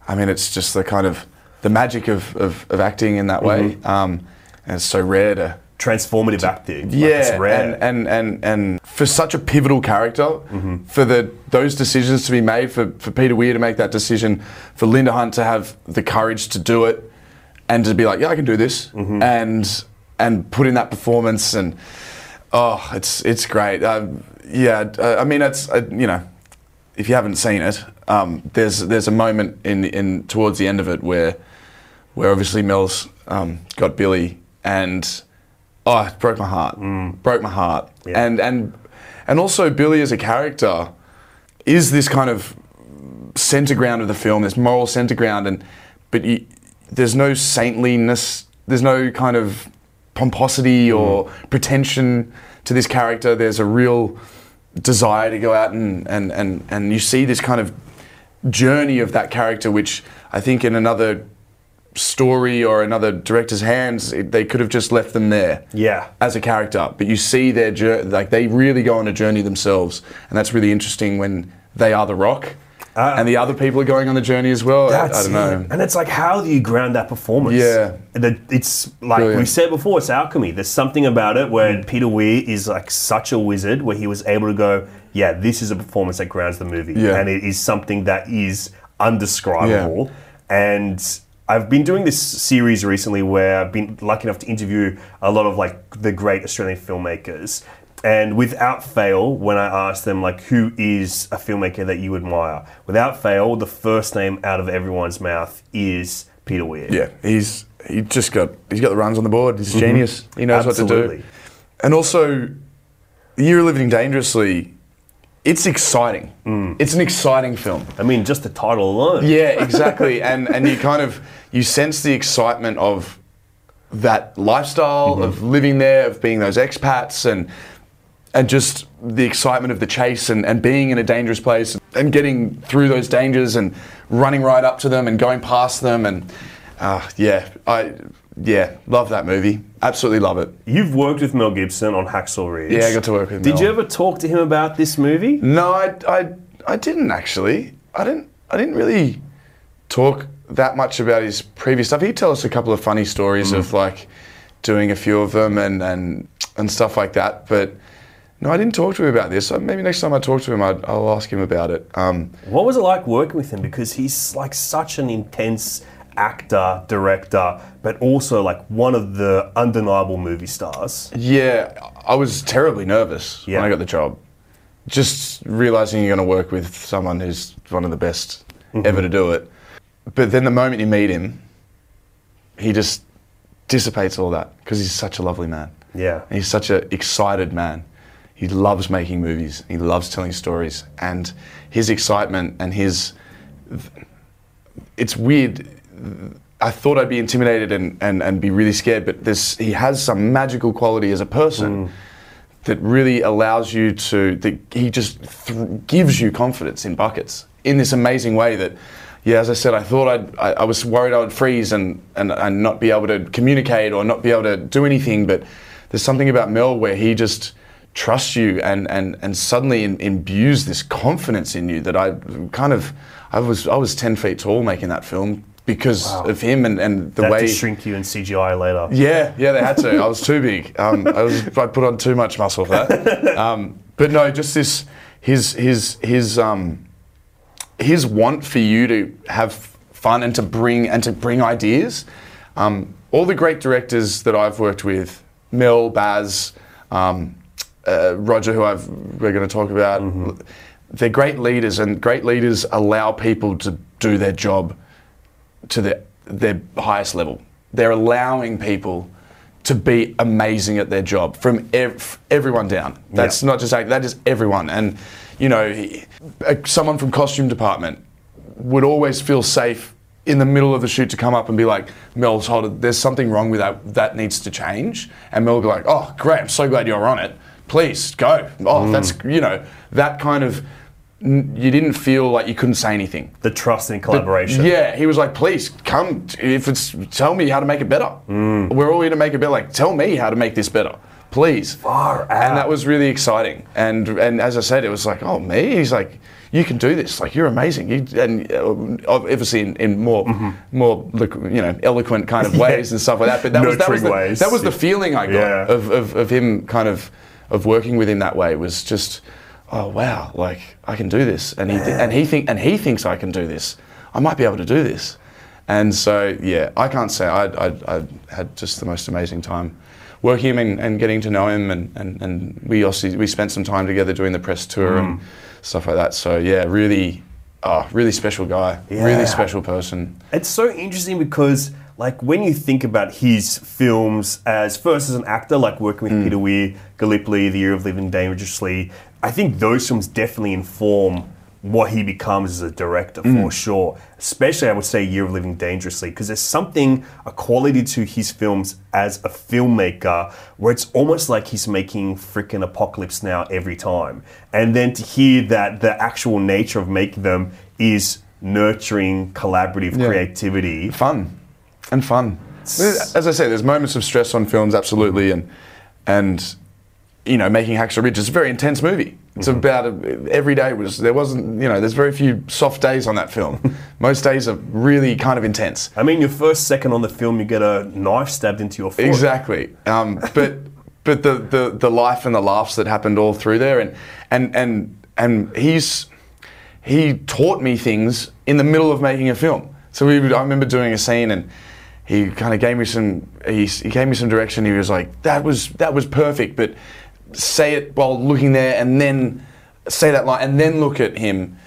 I mean, it's just the kind of the magic of, of, of acting in that way,
Mm-hmm.
um, and it's so rare to.
transformative acting. Like,
Yeah,
it's rare.
and, and and and for such a pivotal character,
Mm-hmm.
for the those decisions to be made, for, for Peter Weir to make that decision, for Linda Hunt to have the courage to do it, and to be like, yeah, I can do this,
Mm-hmm.
and and put in that performance, and oh, it's it's great. Um, yeah, uh, I mean, it's uh, you know, if you haven't seen it, um, there's there's a moment in in towards the end of it where where obviously Mel's um, got Billy and oh, it broke my heart, broke my heart,
Yeah.
and and and also Billy as a character is this kind of center ground of the film, this moral center ground, and but you, there's no saintliness, there's no kind of pomposity mm. or pretension to this character. There's a real desire to go out and, and, and, and you see this kind of journey of that character, which I think in another story or another director's hands, it, they could have just left them there
Yeah.
as a character. But you see their journey, like they really go on a journey themselves, and that's really interesting when they are the rock. And the other people are going on the journey as well. I- I, don't know.
it. And it's like, how do you ground that performance?
Yeah.
It's like we said before, it's alchemy. There's something about it where Peter Weir is like such a wizard, where he was able to go, yeah, this is a performance that grounds the movie,
Yeah.
and it is something that is undescribable. And I've been doing this series recently where I've been lucky enough to interview a lot of like the great Australian filmmakers. And without fail, when I ask them like who is a filmmaker that you admire, without fail, the first name out of everyone's mouth is Peter Weir.
Yeah, he's he just got he's got the runs on the board. He's a mm-hmm. genius. He knows what to do. And also, you're living dangerously. It's exciting. Mm. It's an exciting film.
I mean, just the title alone.
Yeah, exactly. and and you kind of you sense the excitement of that lifestyle mm-hmm. of living there, of being those expats, and and just the excitement of the chase and, and being in a dangerous place and getting through those dangers and running right up to them and going past them and uh, yeah, I yeah love that movie. Absolutely love it.
You've worked with Mel Gibson on Hacksaw Ridge.
Yeah, I got to work with
Did
Mel.
you ever talk to him about this movie?
No, I, I, I didn't actually. I didn't. I didn't really talk that much about his previous stuff. He'd tell us a couple of funny stories of like doing a few of them and and and stuff like that. But no, I didn't talk to him about this. Uh, Maybe next time I talk to him, I'd, I'll ask him about it. Um,
What was it like working with him? Because he's like such an intense actor, director, but also like one of the undeniable movie stars.
yeah, I was terribly nervous
Yeah.
when I got the job. Just realizing you're going to work with someone who's one of the best ever to do it. But then the moment you meet him, he just dissipates all that because he's such a lovely man.
Yeah.
And he's such an excited man. He loves making movies. He loves telling stories. And his excitement and his. It's weird. I thought I'd be intimidated and, and, and be really scared, but this, he has some magical quality as a person mm. that really allows you to. That he just th- gives you confidence in buckets in this amazing way that. Yeah, as I said, I thought I'd, I, I was worried I would freeze and, and, and not be able to communicate or not be able to do anything, but there's something about Mel where he just trusts you and, and, and suddenly in, imbues this confidence in you that I kind of I was I was ten feet tall making that film because of him and, and the
They had
way.
to shrink you in CGI later.
Yeah, yeah, they had to. I was too big. Um, I was I put on too much muscle for that. Um, but no, just this his his his um, his want for you to have fun and to bring and to bring ideas. Um, all the great directors that I've worked with, Mel, Baz, um, uh, Roger, who I've we're going to talk about. They're great leaders, and great leaders allow people to do their job to their, their highest level. They're allowing people to be amazing at their job from ev- everyone down. That's
Yeah.
not just that is everyone. And you know, someone from costume department would always feel safe in the middle of the shoot to come up and be like, Mel, hold it, there's something wrong with that. That needs to change. And Mel would be like, Oh, great! I'm so glad you're on it. Please go. Oh, mm. that's you know that kind of. You didn't feel like you couldn't say anything.
The trust and collaboration.
Yeah, he was like, please come. If it's tell me how to make it better. Mm. We're all here to make it better. Like, tell me how to make this better, please.
Far out.
And that was really exciting. And and as I said, it was like, oh me. He's like, you can do this. Like, you're amazing. You, and uh, obviously in, in more mm-hmm. more you know eloquent kind of ways and stuff like that. But that was that was
Nurturing
the,
ways.
that was the feeling I got
Yeah.
of, of of him kind of of working with him that way was just. Oh wow! Like I can do this, and he th- and he think and he thinks I can do this. I might be able to do this, and so yeah, I can't say I I, I had just the most amazing time working him and, and getting to know him, and, and, and we also we spent some time together doing the press tour and mm. stuff like that. So yeah, really, oh, really special guy,
Yeah.
really special person.
It's so interesting because, like, when you think about his films as first as an actor, like working with hmm. Peter Weir, Gallipoli, The Year of Living Dangerously, I think those films definitely inform what he becomes as a director for hmm. sure. Especially, I would say, Year of Living Dangerously, because there's something, a quality to his films as a filmmaker where it's almost like he's making freaking Apocalypse Now every time. And then to hear that the actual nature of making them is nurturing collaborative
Yeah.
creativity.
fun and fun. As I say, there's moments of stress on films, absolutely, and and you know, making Hacksaw Ridge is a very intense movie. It's about a, every day was there wasn't you know there's very few soft days on that film. Most days are really kind of intense.
I mean, your first second on the film, you get a knife stabbed into your foot.
Exactly. Um, but but the, the the life and the laughs that happened all through there, and and and and he's he taught me things in the middle of making a film. So we would, I remember doing a scene and. He kind of gave me some. He, he gave me some direction. He was like, "That was that was perfect, but say it while looking there, and then say that line, and then look at him."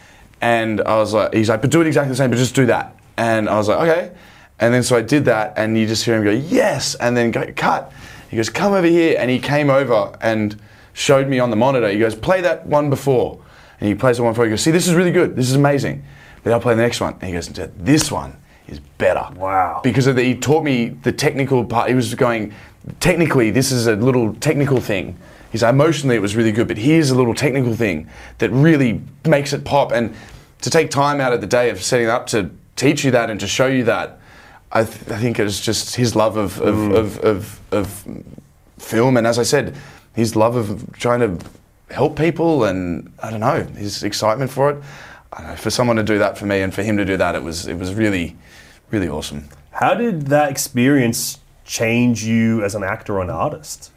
And I was like, "He's like, but do it exactly the same, but just do that." And I was like, "Okay." And then so I did that, and you just hear him go, "Yes!" And then go, cut. He goes, "Come over here," and he came over and showed me on the monitor. He goes, "Play that one before," and he plays the one before. He goes, "See, this is really good. This is amazing." But I'll play the next one, and he goes, "This one is better."
Wow.
Because of the, he taught me the technical part. He was going, technically, this is a little technical thing. He's like, emotionally, it was really good, but here's a little technical thing that really makes it pop. And to take time out of the day of setting up to teach you that and to show you that, I, th- I think it's just his love of, of, mm. of, of, of film. And as I said, his love of trying to help people and I don't know, his excitement for it. I don't know, for someone to do that for me and for him to do that, it was, it was really, really awesome.
How did that experience change you as an actor or an artist?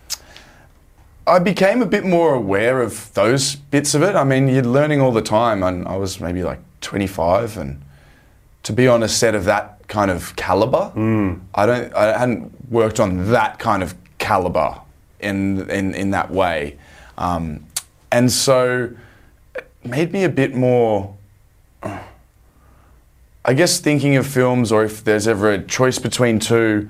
I became a bit more aware of those bits of it. I mean, you're learning all the time, and I was maybe like 25, and to be on a set of that kind of caliber, I don't, I hadn't worked on that kind of caliber in in, in that way, um, and so it made me a bit more. I guess thinking of films, or if there's ever a choice between two,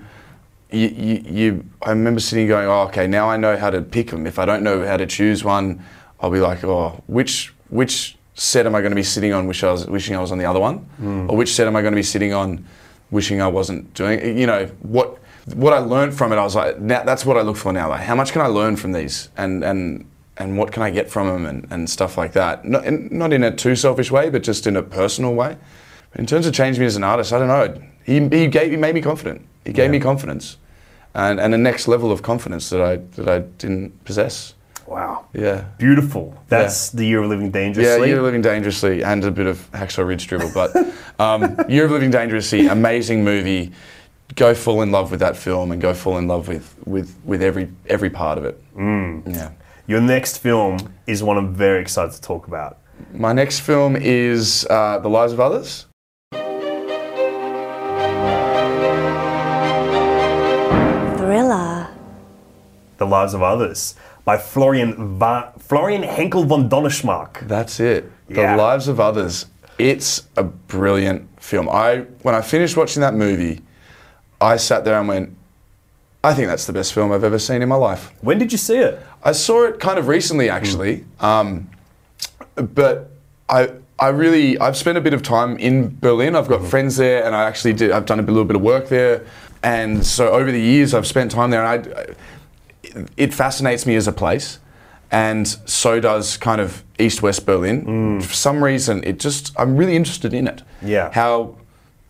you, you, you, I remember sitting going, oh, okay, now I know how to pick them. If I don't know how to choose one, I'll be like, oh, which which set am I going to be sitting on? Wish I was wishing I was on the other one, hmm. or which set am I going to be sitting on, wishing I wasn't doing? You know what what I learned from it. I was like, now that's what I look for now. Like, how much can I learn from these, and and and what can I get from them, and, and stuff like that. Not in, not in a too selfish way, but just in a personal way. In terms of changing me as an artist, I don't know. He, he gave he made me confident. He gave me confidence, and, and a next level of confidence that I that I didn't possess.
Wow.
Yeah.
Beautiful. That's the year of living dangerously. Yeah.
Year of Living Dangerously and a bit of Hacksaw Ridge dribble, but um, Year of Living Dangerously, amazing movie. Go fall in love with that film and go fall in love with with, with every every part of it. Yeah.
Your next film is one I'm very excited to talk about.
My next film is uh, The Lives of Others.
Thriller.
The Lives of Others by Florian Va- Florian Henckel von Donnersmarck.
That's it.
Yeah.
The Lives of Others. It's a brilliant film. I when I finished watching that movie, I sat there and went, I think that's the best film I've ever seen in my life.
When did you see it?
I saw it kind of recently, actually, hmm. um, but I I really I've spent a bit of time in Berlin. I've got mm-hmm. friends there, and I actually did. I've done a little bit of work there, and so over the years I've spent time there, and I, it fascinates me as a place, and so does kind of East West Berlin. Mm. For some reason, it just I'm really interested in it.
Yeah.
how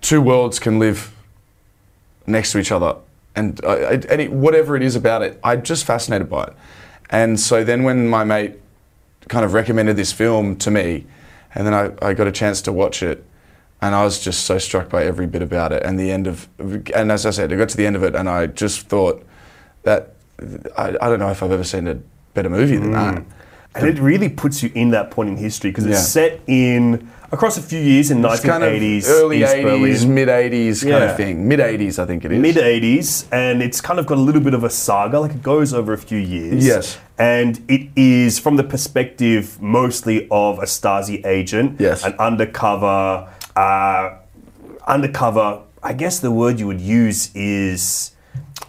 two worlds can live next to each other, and uh, I, I, and it, whatever it is about it, I'm just fascinated by it. And so then when my mate kind of recommended this film to me, and then I, I got a chance to watch it, and I was just so struck by every bit about it. And the end of, and as I said, I got to the end of it, and I just thought that I, I don't know if I've ever seen a better movie than mm. that.
And it really puts you in that point in history because
Yeah.
it's set in across a few years in
It's kind of
1980s,
early
East
80s,
Berlin.
mid 80s kind
Yeah.
of thing. Mid 80s, I think it is.
mid 80s, and it's kind of got a little bit of a saga, like it goes over a few years.
Yes.
And it is from the perspective mostly of a Stasi agent,
Yes.
an undercover, uh, undercover, I guess the word you would use is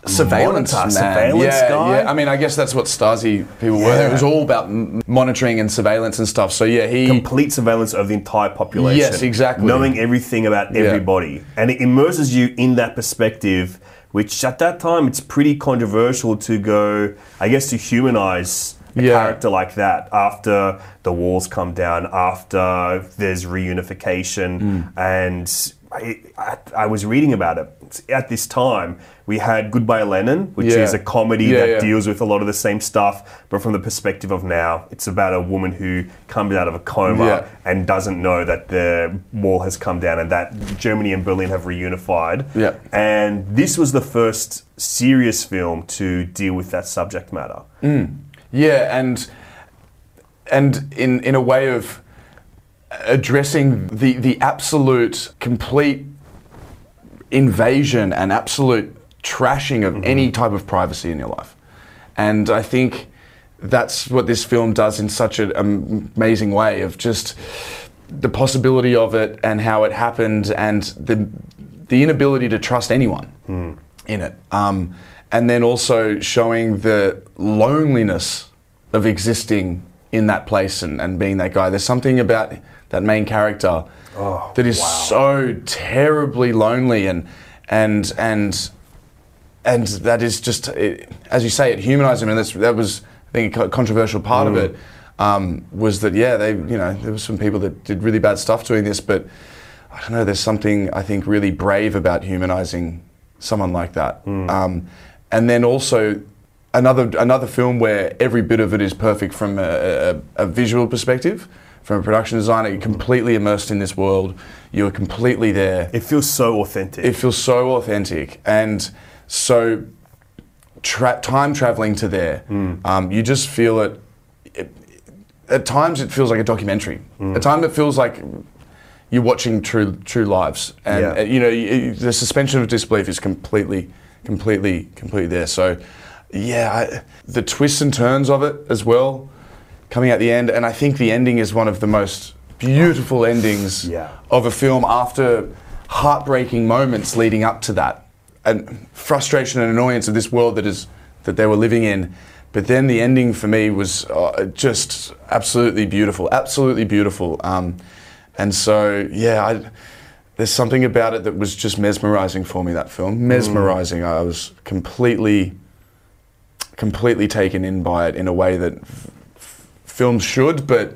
surveillance
monitor,
man.
surveillance
yeah,
guy.
Yeah, I mean, I guess that's what Stasi people were. It was all about m- monitoring and surveillance and stuff. So yeah, he
complete surveillance of the entire population.
Yes, exactly.
Knowing everything about
Yeah.
everybody. And it immerses you in that perspective, which at that time it's pretty controversial to go, I guess, to humanize a
Yeah.
character like that after the walls come down, after there's reunification.
Hmm.
And I, I, I was reading about it. At this time, we had Goodbye Lenin, which
Yeah.
is a comedy
Yeah,
that
yeah.
deals with a lot of the same stuff, but from the perspective of now. It's about a woman who comes out of a coma and doesn't know that the wall has come down and that Germany and Berlin have reunified.
Yeah.
And this was the first serious film to deal with that subject matter. Mm.
yeah, and and in in a way of addressing the the absolute complete invasion and absolute trashing of any type of privacy in your life. And I think that's what this film does in such an amazing way of just the possibility of it and how it happened and the the inability to trust anyone in it. Um, and then also showing the loneliness of existing in that place and, and being that guy. There's something about that main character that is so terribly lonely and and and and that is just it, as you say it humanized him. And that's that was I think a controversial part of it um, was that yeah they you know there were some people that did really bad stuff doing this but I don't know there's something I think really brave about humanizing someone like that. Um, and then also another another film where every bit of it is perfect from a, a, a visual perspective from a production designer you're completely immersed in this world. You're completely there.
It feels so authentic.
it feels so authentic. And so tra- time traveling to there um, you just feel it, it at times it feels like a documentary. At times it feels like you're watching true true lives. And
Yeah.
uh, you know you, the suspension of disbelief is completely completely completely there. So yeah I, the twists and turns of it as well coming at the end and i think the ending is one of the most beautiful endings
Yeah.
of a film after heartbreaking moments leading up to that and frustration and annoyance of this world that is that they were living in. But then the ending for me was uh, just absolutely beautiful absolutely beautiful. Um, and so yeah I, there's something about it that was just mesmerizing for me that film. Mesmerizing. I was completely completely taken in by it in a way that films should but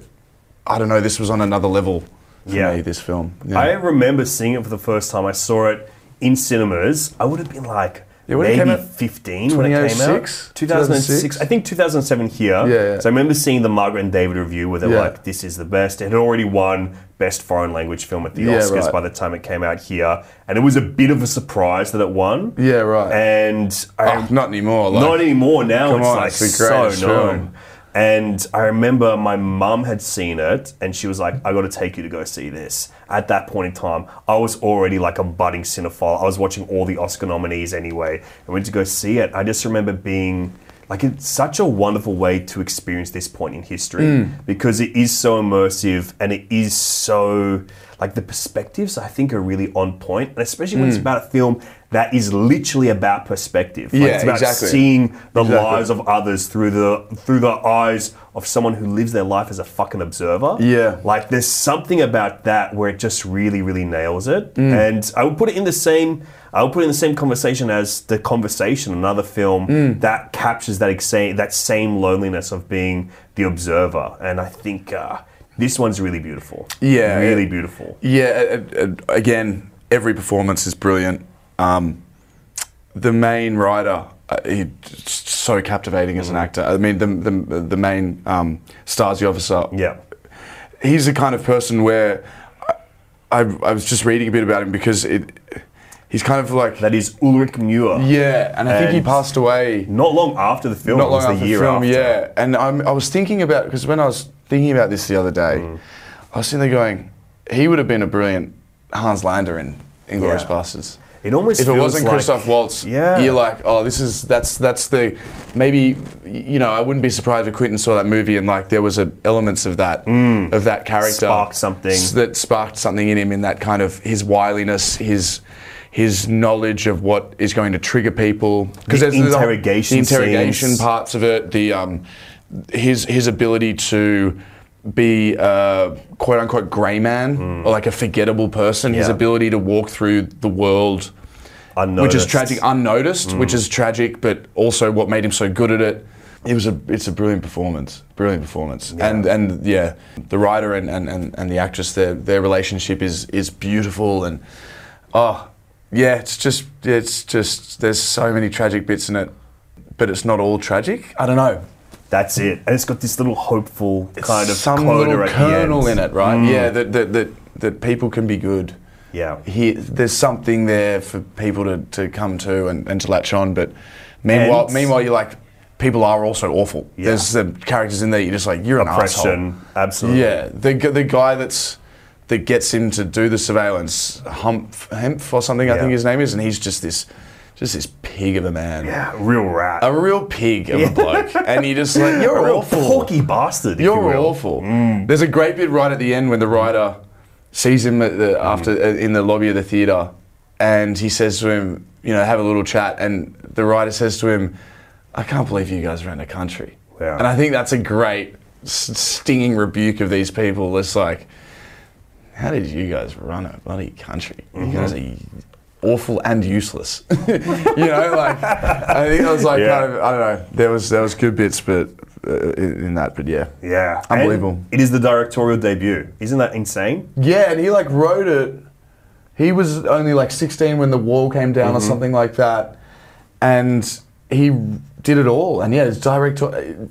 i don't know this was on another level for
Yeah.
me this film
I remember seeing it for the first time. I saw it in cinemas. I would have been like
Yeah,
maybe 15 when it came out.
2006?
2006. I think 2007 here.
Yeah, yeah.
So I remember seeing the Margaret and David review where they were
Yeah.
like, this is the best. It had already won Best Foreign Language Film at the
Yeah,
Oscars
right.
by the time it came out here. And it was a bit of a surprise that it won.
Yeah, right.
And I,
Oh, not anymore. Like,
not anymore. Now it's
on,
like
it's
so known.
film.
And I remember my mum had seen it and she was like, I got to take you to go see this. At that point in time, I was already like a budding cinephile. I was watching all the Oscar nominees anyway. I went to go see it. I just remember being like, it's such a wonderful way to experience this point in history
Mm.
because it is so immersive and it is so, like, the perspectives I think are really on point, and especially when it's about a film that is literally about perspective. Like.
Yeah,
it's about
exactly.
seeing the
Exactly.
lives of others through the through the eyes of someone who lives their life as a fucking observer.
Yeah.
Like there's something about that where it just really, really nails it.
Mm.
And I would put it in the same I would put it in the same conversation as The Conversation, another film
Mm.
that captures that exa- that same loneliness of being the observer. And I think uh, this one's really beautiful.
Yeah,
Really beautiful.
Yeah, again, every performance is brilliant. Um, the main writer, uh, he's so captivating as an
Mm.
actor. I mean, the the, the main um, Stasi officer.
Yeah.
he's the kind of person where I, I, I was just reading a bit about him because it, he's kind of like
That is Ulrich Mühe.
yeah, and I think he passed away
Not long after the film.
not
it
long
was
after
the year
film.
after.
Yeah, and I'm, I was thinking about because when I was thinking about this the other day,
Mm.
I was sitting there going, he would have been a brilliant Hans Landa in Inglourious
Yeah.
Bastards.
It almost
If it wasn't
like-
Christoph Waltz,
Yeah.
you're like, oh, this is that's that's the maybe you know I wouldn't be surprised if Quentin saw that movie and like there was a, elements of that of that character
Mm. Sparked something.
s- that sparked something in him in that kind of his wiliness, his his knowledge of what is going to trigger people
The
there's the-
interrogation
the interrogation
scenes.
parts of it, the um, his his ability to be a quote unquote grey man or like a forgettable person, his
Hmm.
Ability to walk through the world which is tragic, unnoticed, which is tragic, but also what made him so good at it. It was a, it's a brilliant performance, brilliant performance, and and yeah, the writer and, and, and, and the actress, their their relationship is is beautiful, and oh yeah, it's just it's just there's so many tragic bits in it, but it's not all tragic. I don't know,
That's it. And it's got this little hopeful kind of
some little kernel in it, right? Mm. Yeah, that, that that that people can be good.
Yeah.
he, there's something there for people to, to come to and, and to latch on. But meanwhile,
And-
meanwhile, you're like, people are also awful.
Yeah.
There's the characters in there. You're just like, you're an
Oppression. Absolutely.
Yeah, the the guy that's that gets him to do the surveillance, Humph, Hemph or something, I think his name is, and he's just this, just this pig of a man.
Yeah, real rat.
A real pig of a bloke, and you just like you're
a real
awful.
porky bastard.
You're
you
awful. Mm. There's a great bit right at the end when the writer sees him at the, mm. after uh, in the lobby of the theater, and he says to him, you know, have a little chat, and the writer says to him, "I can't believe you guys ran a country."
Yeah.
And I think that's a great stinging rebuke of these people. It's like, how did you guys run a bloody country? You mm-hmm. guys are awful and useless. you know, like I think I was like
Yeah.
kind of I don't know. There was there was good bits, but uh, in, in that, but yeah,
Yeah.
Unbelievable.
And it is the directorial debut. Isn't that insane?
yeah, and he like wrote it. He was only like 16 when the wall came down or something like that, and he did it all. And yeah, it's director, uh,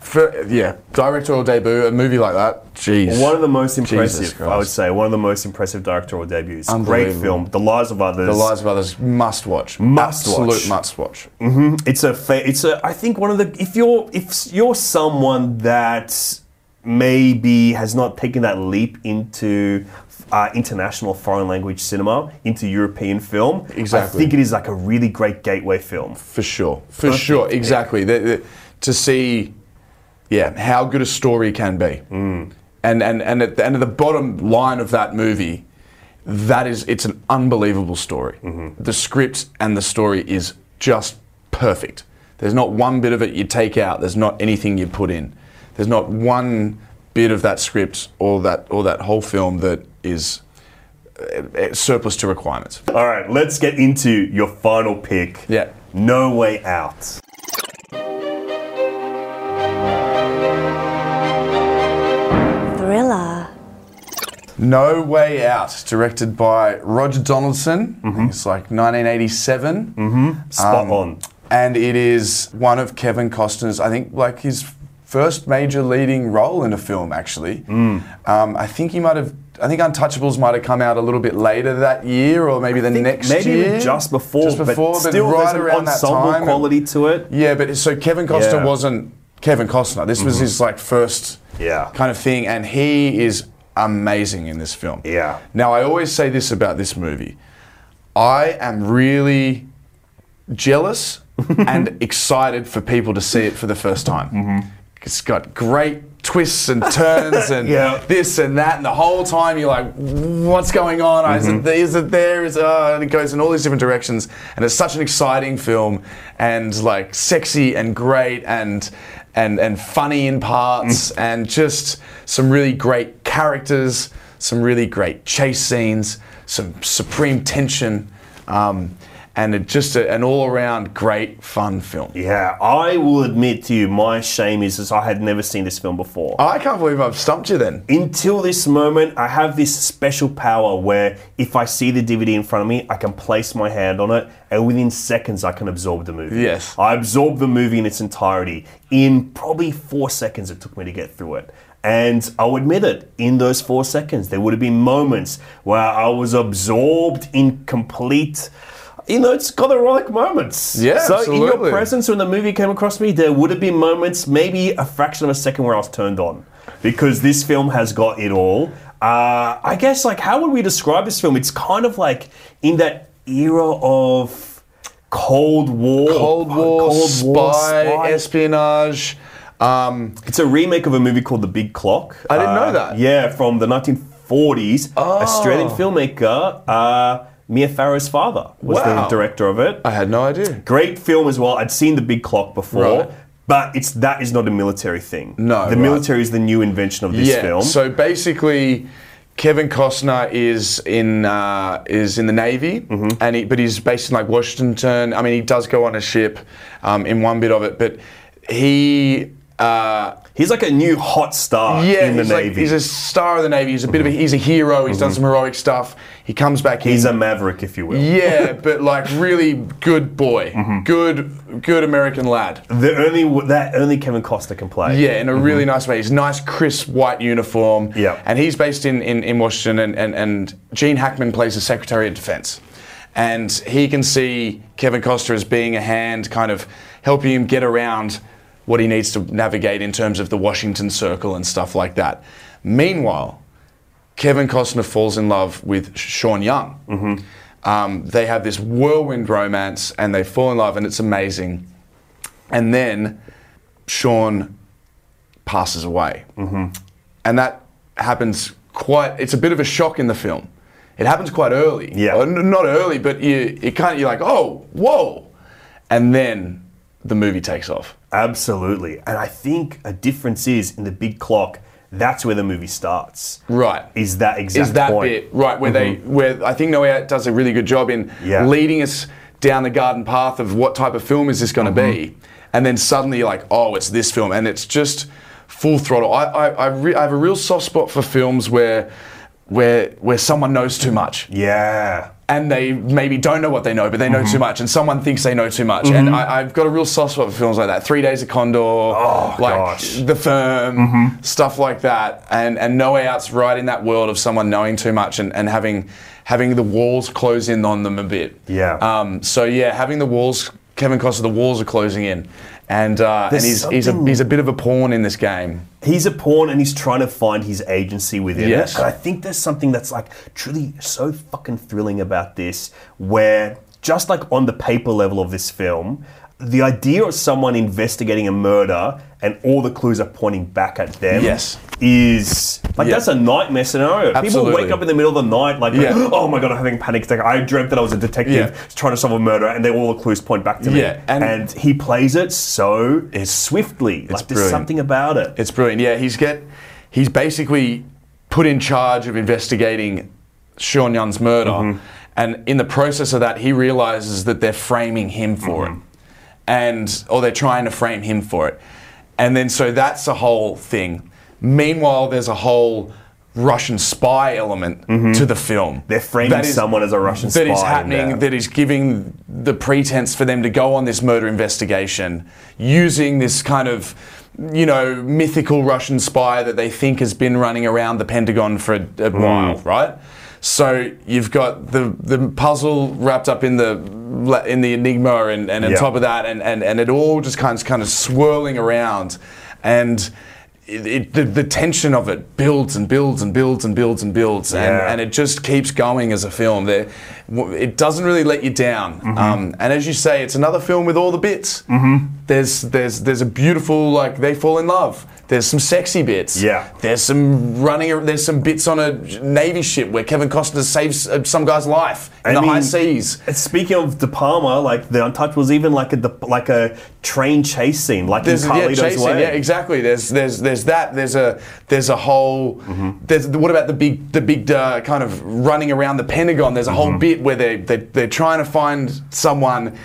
for, yeah, directorial debut, a movie like that. Jeez,
One of the most impressive, I would say, one of the most impressive directorial debuts. Great film. The Lives of Others.
The Lives of Others must watch.
Must
Absolute
watch.
must watch. Mm-hmm.
It's a. Fa- it's a. I think one of the. If you're if you're someone that maybe has not taken that leap into uh, international foreign language cinema, into European film,
Exactly.
I think it is like a really great gateway film.
For sure. For
Perfect.
sure. Exactly. The- the- to see, yeah, how good a story can be.
Mm.
And, and, and at the end of the bottom line of that movie, that is, it's an unbelievable story.
Mm-hmm.
The script and the story is just perfect. There's not one bit of it you take out. There's not anything you put in. There's not one bit of that script or that or that whole film that is uh, uh, surplus to requirements.
All right, let's get into your final pick.
Yeah.
No Way Out.
Thriller.
No Way Out, directed by Roger Donaldson. I think It's like 1987. Mm-hmm.
Spot on.
And it is one of Kevin Costner's, I think, like his first major leading role in a film, actually.
Mm.
Um, I think he might have, I think Untouchables might have come out a little bit later that year or maybe the next
maybe
year.
maybe just before,
Just before,
but
but,
still
right
there's an
around that
ensemble
time.
quality to it.
Yeah, but so Kevin Costner
Yeah. Mm-hmm.
wasn't Kevin Costner. This was his like first
Yeah.
kind of thing, and he is amazing in this film.
Yeah.
Now I always say this about this movie. I am really jealous and excited for people to see it for the first time.
Mm-hmm.
It's got great twists and turns and
Yeah.
this and that, and the whole time you're like, "What's going on? Is
Mm-hmm.
it there? Is it uh, and it goes in all these different directions, and it's such an exciting film, and like sexy and great and and and funny in parts,
Mm.
and just some really great characters, some really great chase scenes, some supreme tension. Um, and it just a, an all-around great fun film.
Yeah, I will admit to you, my shame is, is I had never seen this film before.
I can't believe I've stumped you then.
Until this moment, I have this special power where if I see the DVD in front of me, I can place my hand on it, and within seconds, I can absorb the movie.
Yes.
I absorbed the movie in its entirety. In probably four seconds, it took me to get through it. And I'll admit it, in those four seconds, there would have been moments where I was absorbed in complete. You know, it's got erotic moments.
Yeah,
So in your presence, when the movie came across me, there would have been moments, maybe a fraction of a second, where I was turned on, because this film has got it all. Uh, I guess, like, how would we describe this film? It's kind of like in that era of Cold War,
Cold War,
Cold War,
spy, espionage. Um,
It's a remake of a movie called The Big Clock.
I didn't know
Uh,
that.
Yeah, from the 1940s.
Oh.
Australian filmmaker uh, Mia Farrow's father was the director of it.
I had no idea.
Great film as well. I'd seen The Big Clock before.
Right.
But it's that is not a military thing.
No,
the
right.
military is the new invention of this
yeah.
film.
So basically, Kevin Costner is in uh, is in the Navy,
Mm-hmm.
and he, but he's based in like Washington. I mean, he does go on a ship um, in one bit of it, but he. Uh,
he's like a new hot star
yeah,
in the
he's, like-
Navy.
he's a star of the Navy. He's a bit of a, he's a hero. He's done some heroic stuff. He comes back.
He's
in,
a maverick, if you will.
yeah, but like really good boy,
Mm-hmm.
good good American lad.
The only that only Kevin Costner can play.
Yeah, in a really nice way. He's nice, crisp white uniform.
Mm-hmm. Yeah.
And he's based in, in, in Washington, and, and, and Gene Hackman plays the Secretary of Defense. And he can see Kevin Costner as being a hand, kind of helping him get around what he needs to navigate in terms of the Washington Circle and stuff like that. Meanwhile, Kevin Costner falls in love with Sean Young.
Mm-hmm.
Um, they have this whirlwind romance and they fall in love, and it's amazing. And then Sean passes away.
Mm-hmm.
And that happens quite, it's a bit of a shock in the film. It happens quite early.
Yeah.
Or n- not early, but you, it kind of, you're like, oh, whoa. And then the movie takes off.
Absolutely. And I think a difference is in the big clock, that's where the movie starts.
Right.
Is that exact
is that
point.
bit right where they mm-hmm. where I think Noah does a really good job in
Yeah.
leading us down the garden path of what type of film is this going to be, mm-hmm. and then suddenly you're like, oh, it's this film, and it's just full throttle. I I, I, re- I have a real soft spot for films where where where someone knows too much
Yeah.
And they maybe don't know what they know, but they know
Mm-hmm.
too much, and someone thinks they know too much. And I, I've got a real soft spot for films like that. Three Days of Condor, like
Oh, gosh. Mm-hmm.
The Firm, stuff like that. And and No Way Out's right in that world of someone knowing too much and, and having having the walls close in on them a bit.
Yeah.
Um, so yeah, having the walls, Kevin Costner, the walls are closing in, and uh, and he's he's a he's a bit of a pawn in this game.
He's a pawn and he's trying to find his agency within
Yes.
it. And I think there's something that's like truly so fucking thrilling about this, where just like on the paper level of this film, the idea of someone investigating a murder and all the clues are pointing back at them
Yes.
is like
Yeah.
that's a nightmare scenario. People wake up in the middle of the night like,
Yeah.
oh my god, I'm having a panic attack. I dreamt that I was a detective
Yeah.
trying to solve a murder, and then all the clues point back to me.
Yeah, and-
and, he plays it so swiftly. like there's something about it.
It's brilliant. Yeah, he's get he's basically put in charge of investigating Sean Young's murder,
Mm-hmm.
and in the process of that, he realizes that they're framing him for
Mm-hmm.
it, and or they're trying to frame him for it, and then so that's a whole thing. Meanwhile, there's a whole Russian spy element to the film.
They're framing
That is-
someone as a Russian
that is
spy in
happening.
there.
That is giving the pretense for them to go on this murder investigation using this kind of you know mythical Russian spy that they think has been running around the Pentagon for a, a
Hmm.
while, right? So you've got the the puzzle wrapped up in the in the enigma, and, and on
Yeah.
top of that, and, and, and it all just kind of kind of swirling around, and it, it, the, the tension of it builds and builds and builds and builds and builds, and,
Yeah.
and it just keeps going as a film. There, it doesn't really let you down.
Mm-hmm.
Um, and as you say, it's another film with all the bits. Mm-hmm. There's there's there's a beautiful like they fall in love. There's some sexy bits.
Yeah.
There's some running. There's some bits on a navy ship where Kevin Costner saves uh, some guy's life in
I
the high seas.
Speaking of De Palma, like the Untouchables, even like a like a train chase scene, like
There's
in
yeah, chasing.
Way.
Yeah, exactly. There's there's there's that. There's a there's a whole.
Mm-hmm.
There's what about the big the big uh, kind of running around the Pentagon? There's a whole
Mm-hmm.
bit where they they they're trying to find someone.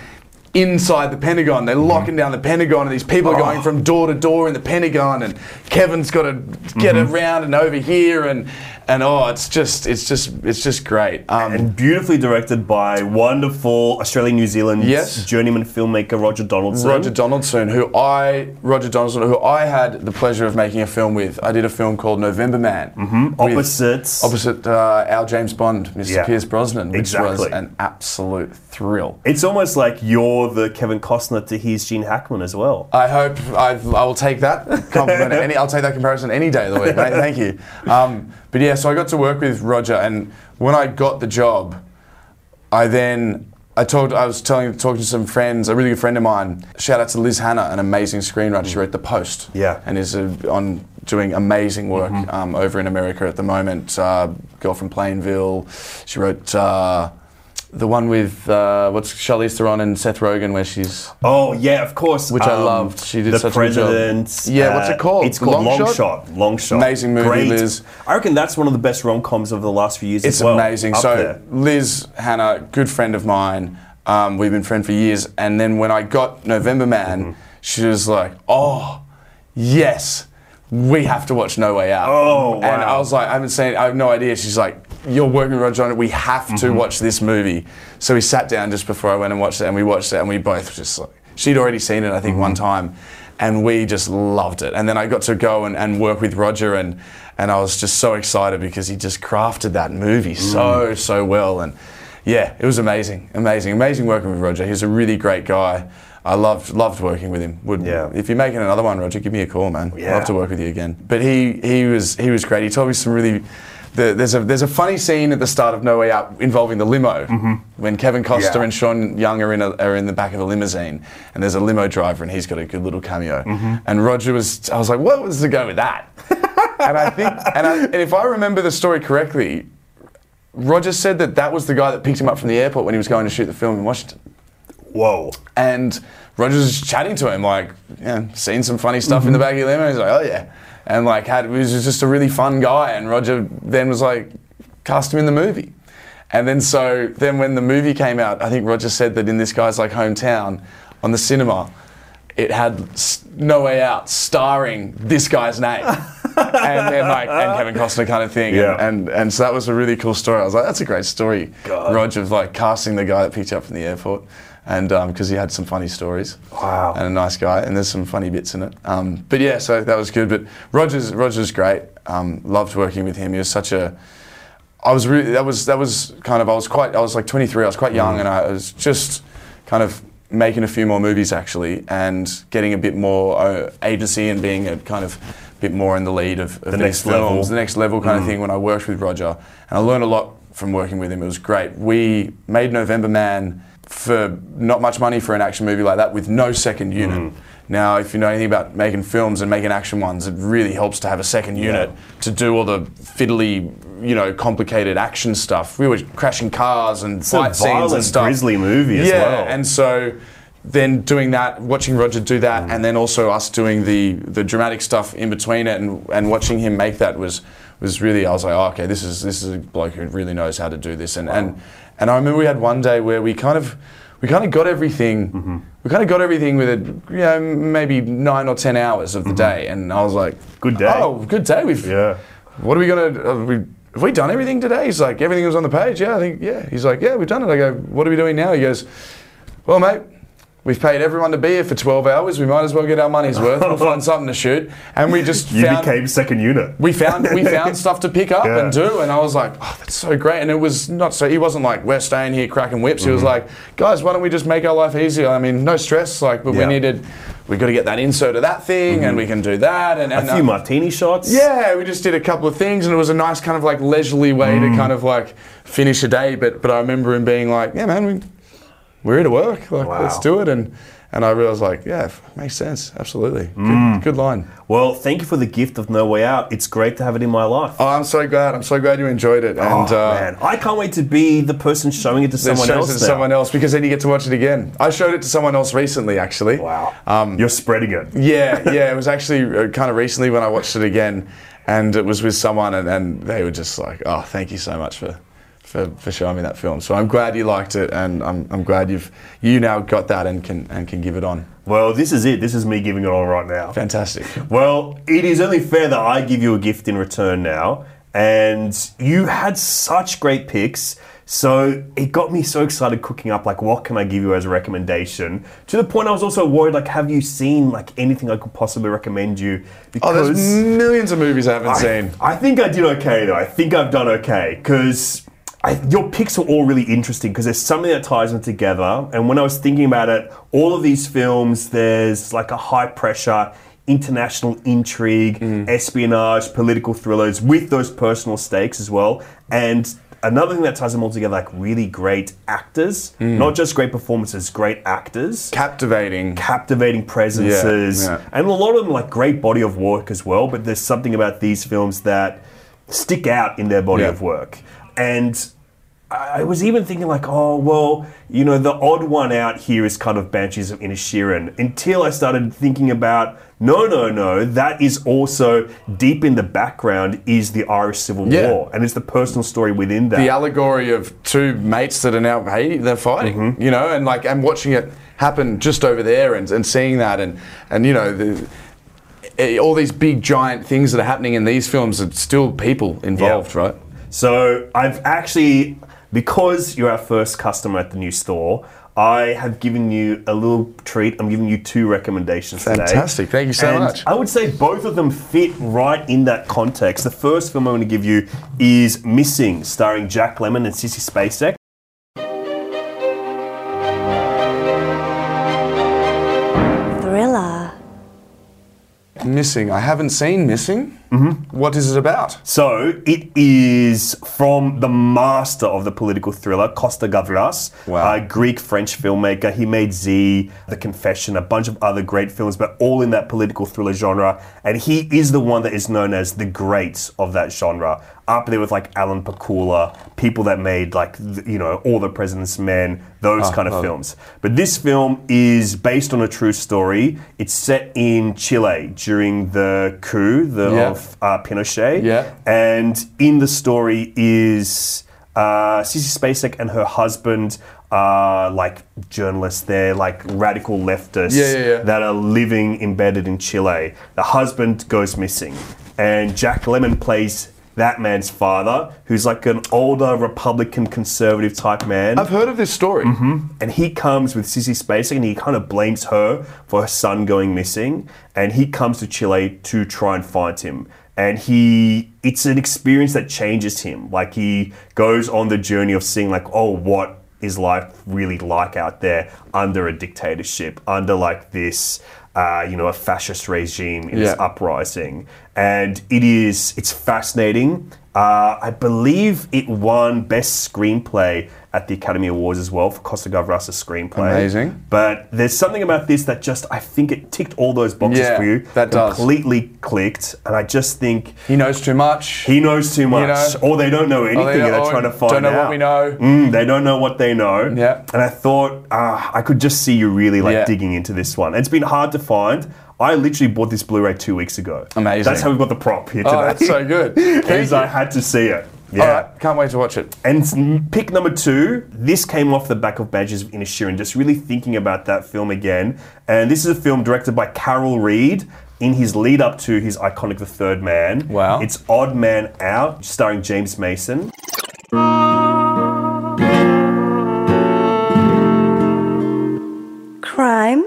Inside the Pentagon, they're locking down the Pentagon, and these people are going
Mm-hmm. Oh.
from door to door in the Pentagon, and Kevin's got to get
Mm-hmm.
around and over here, and and oh, it's just it's just it's just great. Um,
and beautifully directed by wonderful Australian New Zealand
Yes.
journeyman filmmaker Roger Donaldson.
Roger Donaldson, who I Roger Donaldson, who I had the pleasure of making a film with. I did a film called November Man. Mm-hmm.
Opposites.
Opposite uh, our James Bond, Mr.
Yeah.
Pierce Brosnan, which was
Exactly.
an absolute thrill.
It's almost like the Kevin Costner to his Gene Hackman as well.
I hope I've, I will take that compliment. any, I'll take that comparison any day of the week, mate. Thank you. Um, but yeah, so I got to work with Roger, and when I got the job, I then I told I was telling talking to some friends, a really good friend of mine. Shout out to Liz Hannah, an amazing screenwriter. She wrote The Post,
Yeah.
and is uh, on doing amazing work um, over in America at the moment. Uh, girl from Plainville. She wrote. Uh, the one with uh, what's Charlize Theron and Seth Rogen, where she's
Oh yeah, of course.
Which I
um,
loved. She did
the
such a good job. Yeah, what's it called?
It's called
Long
Long,
Shot?
Shot. Long Shot.
Amazing movie,
Great.
Liz.
I reckon that's one of the best rom coms of the last few years.
It's
as well.
amazing. So
there.
Liz Hannah, good friend of mine. Um, we've been friends for years. And then when I got November Man,
Mm-hmm.
she was like, "Oh, yes, we have to watch No Way Out."
Oh,
And I was like, "I haven't seen. it. I have no idea." She's like, "You're working with Roger on it. We have to
Mm-hmm.
watch this movie." So we sat down just before I went and watched it, and we watched it, and we both just like she'd already seen it, I think,
Mm-hmm.
one time. And we just loved it. And then I got to go and, and work with Roger, and, and I was just so excited because he just crafted that movie
Mm.
so, so well. And yeah, it was amazing, amazing, amazing working with Roger. He's a really great guy. I loved loved working with him. Would
Yeah.
if you're making another one, Roger, give me a call, man. I'd
Yeah.
love to work with you again. But he he was he was great. He told me some really. The, there's a there's a funny scene at the start of No Way Out involving the limo when Kevin Costner
Mm-hmm. Yeah.
and Sean Young are in a, are in the back of a limousine and there's a limo driver and he's got a good little cameo
Mm-hmm.
and Roger was I was like what was the go with that and I think and, I, and if I remember the story correctly Roger said that that was the guy that picked him up from the airport when he was going to shoot the film in Washington
Whoa.
and Roger's chatting to him, like, yeah, seen some funny stuff in the back of your limo. He's like, oh yeah, and like had was just a really fun guy. And Roger then was like, cast him in the movie. And then so then when the movie came out, I think Roger said that in this guy's like hometown on the cinema, it had No Way Out starring this guy's name. and then like and Kevin Costner kind of thing.
Yeah.
And, and and so that was a really cool story. I was like, that's a great story,
God.
Roger, of like casting the guy that picked you up from the airport. And because he had some funny stories,
Wow.
and a nice guy, and there's some funny bits in it. Um, but yeah, so that was good. But Roger's Roger's great. Um, loved working with him. He was such a I was really that was that was kind of I was quite I was like 23. I was quite young, and I was just kind of making a few more movies actually, and getting a bit more uh, agency and being a kind of bit more in the lead of, of
The next
films,
level.
the next level kind of thing. When I worked with Roger, and I learned a lot from working with him. It was great. We made November Man for not much money for an action movie like that with no second mm. unit. Now, if you know anything about making films and making action ones, it really helps to have a second unit to do all the fiddly, you know, complicated action stuff. We were crashing cars and
a
fight scenes and stuff.
grisly movie as
yeah,
well.
and so then doing that, watching Roger do that, mm. and then also us doing the the dramatic stuff in between it, and, and watching him make that was was really. I was like, oh, okay, this is this is a bloke who really knows how to do this, and and and I remember we had one day where we kind of we kind of got everything.
Mm-hmm.
We kind of got everything with it, you know, maybe nine or ten hours of the day, and I was like,
Good day.
Oh, good day. We've
Yeah.
what are we gonna? Have we, have we done everything today? He's like, everything was on the page. Yeah, I think yeah. He's like, yeah, we've done it. I go, what are we doing now? He goes, well, mate. We've paid everyone to be here for 12 hours. We might as well get our money's worth. We'll find something to shoot. And we just
You
found,
became second unit.
we found we found stuff to pick up
Yeah.
and do, and I was like, oh, that's so great. And it was not so. He wasn't like we're staying here cracking whips. He was like, guys, why don't we just make our life easier? I mean, no stress. Like, but
Yeah.
we needed, we got to get that insert of that thing, and we can do that. And,
a few
uh,
martini shots.
yeah, we just did a couple of things, and it was a nice kind of like leisurely way
Mm.
to kind of like finish a day. But but I remember him being like, yeah, man, we we're here to work. Like,
Wow.
let's do it. And and I realized like, yeah, makes sense. Absolutely,
Mm.
good, good line.
Well, thank you for the gift of No Way Out. It's great to have it in my life.
Oh, I'm so glad. I'm so glad you enjoyed it. And
oh,
uh,
man, I can't wait to be the person showing it to someone
shows
else.
it to
now.
someone else because then you get to watch it again. I showed it to someone else recently, actually.
Wow.
Um,
You're spreading it.
yeah, yeah. It was actually uh, kind of recently when I watched it again, and it was with someone, and, and they were just like, "Oh, thank you so much for." For, for showing me that film, so I'm glad you liked it, and I'm, I'm glad you've you now got that and can and can give it on.
Well, this is it. This is me giving it on right now.
Fantastic.
Well, it is only fair that I give you a gift in return now. And you had such great picks. So it got me so excited cooking up like what can I give you as a recommendation? To the point I was also worried like have you seen like anything I could possibly recommend you?
Oh, there's millions of movies I haven't
I,
seen.
I think I did okay though. I think I've done okay because your picks are all really interesting because there's something that ties them together. And when I was thinking about it, all of these films, there's like a high pressure international intrigue,
Mm.
espionage, political thrillers with those personal stakes as well. And another thing that ties them all together, like really great actors,
Mm.
not just great performances, great actors
Captivating.
captivating presences,
Yeah, yeah.
and a lot of them like great body of work as well. But there's something about these films that stick out in their body
Yeah.
of work, and I was even thinking like, oh well, you know, the odd one out here is kind of Banshees of Inisherin. Until I started thinking about, no, no, no, that is also deep in the background is the Irish Civil
Yeah.
War, and it's the personal story within that.
the allegory of two mates that are now hey they're fighting
Mm-hmm.
you know and like and watching it happen just over there and, and seeing that and and you know the eh, all these big giant things that are happening in these films are still people involved
Yeah.
right
So I've actually, because you're our first customer at the new store, I have given you a little treat. I'm giving you two recommendations today.
Fantastic. Thank you so
And
much.
I would say both of them fit right in that context. The first film I'm going to give you is Missing, starring Jack Lemmon and Sissy Spacek.
Missing i haven't seen missing mm-hmm. what is it about
So it is from the master of the political thriller, Costa Gavras,
Wow.
a Greek-French filmmaker. He made Z, The Confession, a bunch of other great films, but all in that political thriller genre. And he is the one that is known as the great of that genre. Up there with like Alan Pakula, people that made like th- you know All the President's Men, those kind of films. But this film is based on a true story. It's set in Chile during the coup the,
Yeah.
of uh, Pinochet.
Yeah.
And in the story is uh, Sissy Spacek and her husband are like journalists. They're like radical leftists
Yeah, yeah, yeah.
that are living embedded in Chile. The husband goes missing, and Jack Lemmon plays that man's father, who's like an older Republican conservative type man.
I've heard of this story.
And he comes with Sissy Spacek and he kind of blames her for her son going missing. And he comes to Chile to try and find him. And he it's an experience that changes him. Like he goes on the journey of seeing like oh what is life really like out there under a dictatorship under like this uh, you know a fascist regime in its
Yeah.
uprising and it is it's fascinating uh, I believe it won Best Screenplay at the Academy Awards as well for Costa Gavras' screenplay.
Amazing.
But there's something about this that just I think it ticked all those boxes
Yeah,
for you.
that does.
completely clicked, and I just think
he knows too much
he knows too much, you
know?
or they don't know anything,
they
and they're trying to find out.
don't know
out.
what we know.
Mm, they don't know what they know.
Yeah.
And I thought uh, I could just see you really like
Yeah.
digging into this one. It's been hard to find. I literally bought this Blu-ray two weeks ago.
Amazing.
That's how we got the prop here oh, today.
oh that's so good
Because. I had to see it. Yeah.
all right can't wait to watch it
And pick number two, this came off the back of Banshees of Inisherin, just really thinking about that film again. And this is a film directed by Carol Reed, in his lead up to his iconic The Third Man.
Wow.
It's Odd Man Out, starring James Mason.
Crime.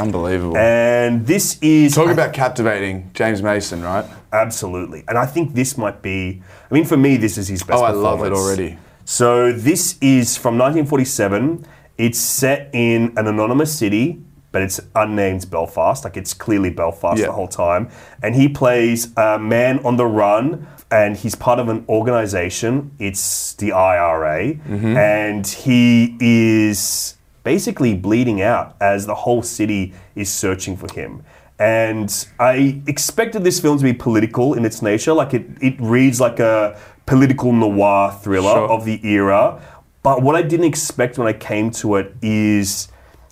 Unbelievable.
And this is
Talk about captivating James Mason, right?
absolutely, and I think this might be. I mean, for me, this is his best.
Oh, I love it already.
So this is from 1947. It's set in an anonymous city, but it's unnamed Belfast. Like it's clearly Belfast
Yeah.
the whole time. And he plays a man on the run, and he's part of an organization. It's the IRA,
Mm-hmm.
and he is basically bleeding out as the whole city is searching for him. And I expected this film to be political in its nature. Like it, it reads like a political noir thriller
Sure.
of the era. But what I didn't expect when I came to it is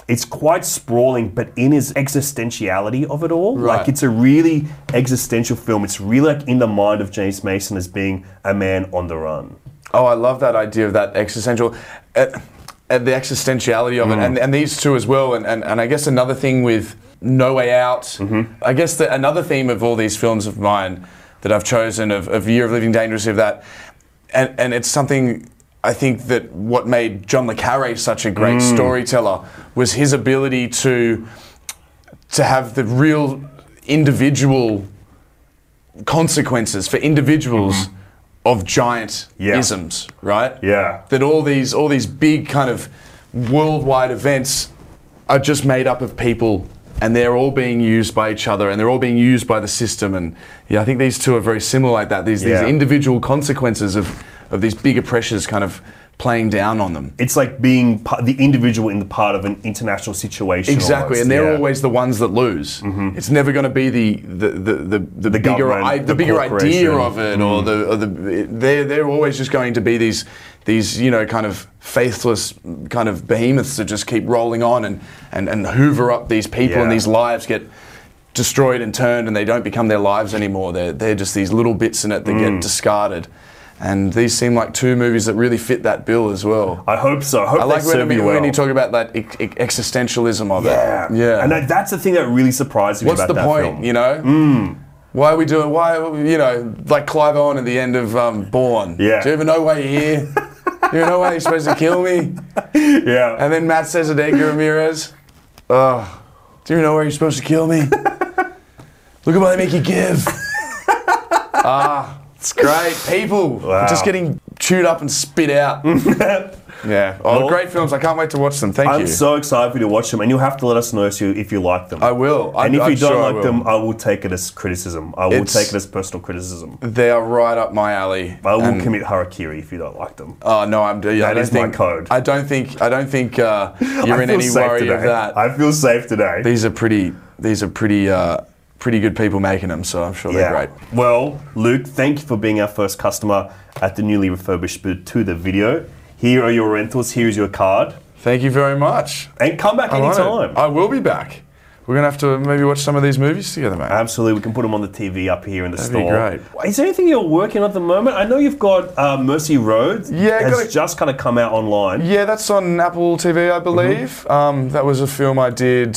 it's quite sprawling, but in its existentiality of it all.
Right.
Like it's a really existential film. It's really like in the mind of James Mason as being a man on the run.
Oh, I love that idea of that existential, uh, the existentiality of it, mm. and, and these two as well. And, and, and I guess another thing with No Way Out, mm-hmm. I guess that another theme of all these films of mine that I've chosen of, of Year of Living Dangerously, of that, and, and it's something I think that what made John Le Carre such a great mm. storyteller was his ability to to have the real individual consequences for individuals mm-hmm. Of giant
Yeah.
isms, right?
Yeah.
That all these all these big kind of worldwide events are just made up of people and they're all being used by each other and they're all being used by the system and yeah, I think these two are very similar like that. These
Yeah.
these individual consequences of of these bigger pressures kind of playing down on them.
It's like being pa- the individual in the part of an international situation.
Exactly,
almost,
and they're
yeah.
always the ones that lose. It's never going to be the the the, the, the, bigger I, the,
the
bigger idea.
Mm.
of it, or the or the they're they're always just going to be these these you know kind of faithless kind of behemoths that just keep rolling on and and, and hoover up these people and these lives get destroyed and turned and they don't become their lives anymore. They're they're just these little bits in it that
Mm.
get discarded. And these seem like two movies that really fit that bill as well.
I hope so. I hope
I like when,
you
when
well.
you talk about that ex- ex- existentialism of
Yeah,
it. Yeah.
And that, that's the thing that really surprised me
What's
about
the
that
point?
film.
You know. Why are we doing? Why you know like Clive Owen at the end of um, Bourne?
Yeah.
Do you even know why you're here? Do you know why you're supposed to kill me?
Yeah.
And then Matt says to Edgar Ramirez, "Oh, do you know why you're supposed to kill me? Look at what they make you give." ah, it's great. People
Wow.
just getting chewed up and spit out. yeah. Oh,
Well-
great films. I can't wait to watch them. Thank you.
I'm so excited for you to watch them, and you'll have to let us know if you, if you like them.
I will. I-
and if
I'm
you don't
sure
like
will.
them, I will take it as criticism. I will
It's-
take it as personal criticism.
They are right up my alley.
I will commit harakiri if you don't like them.
Oh no, I'm. Yeah, I
That
don't
is my
think,
code.
I don't think. I don't think uh, you're
I
in any worry
today.
of that.
I feel safe today.
these are pretty. These are pretty. Uh, pretty good people making them, so I'm sure they're great.
Well, Luke, thank you for being our first customer at the newly refurbished Booth to the video. Here are your rentals. Here is your card,
Thank you very much.
and come back
on
anytime.
I will be back. We're gonna have to maybe watch some of these movies together, mate.
Absolutely, we can put them on the TV up here in the
That'd be
store.
great.
Is there anything you're working on at the moment? I know you've got uh, Mercy Road.
Yeah,
has
gotta-
just kind of come out online.
Yeah, that's on Apple TV, I believe. Um, that was a film I did.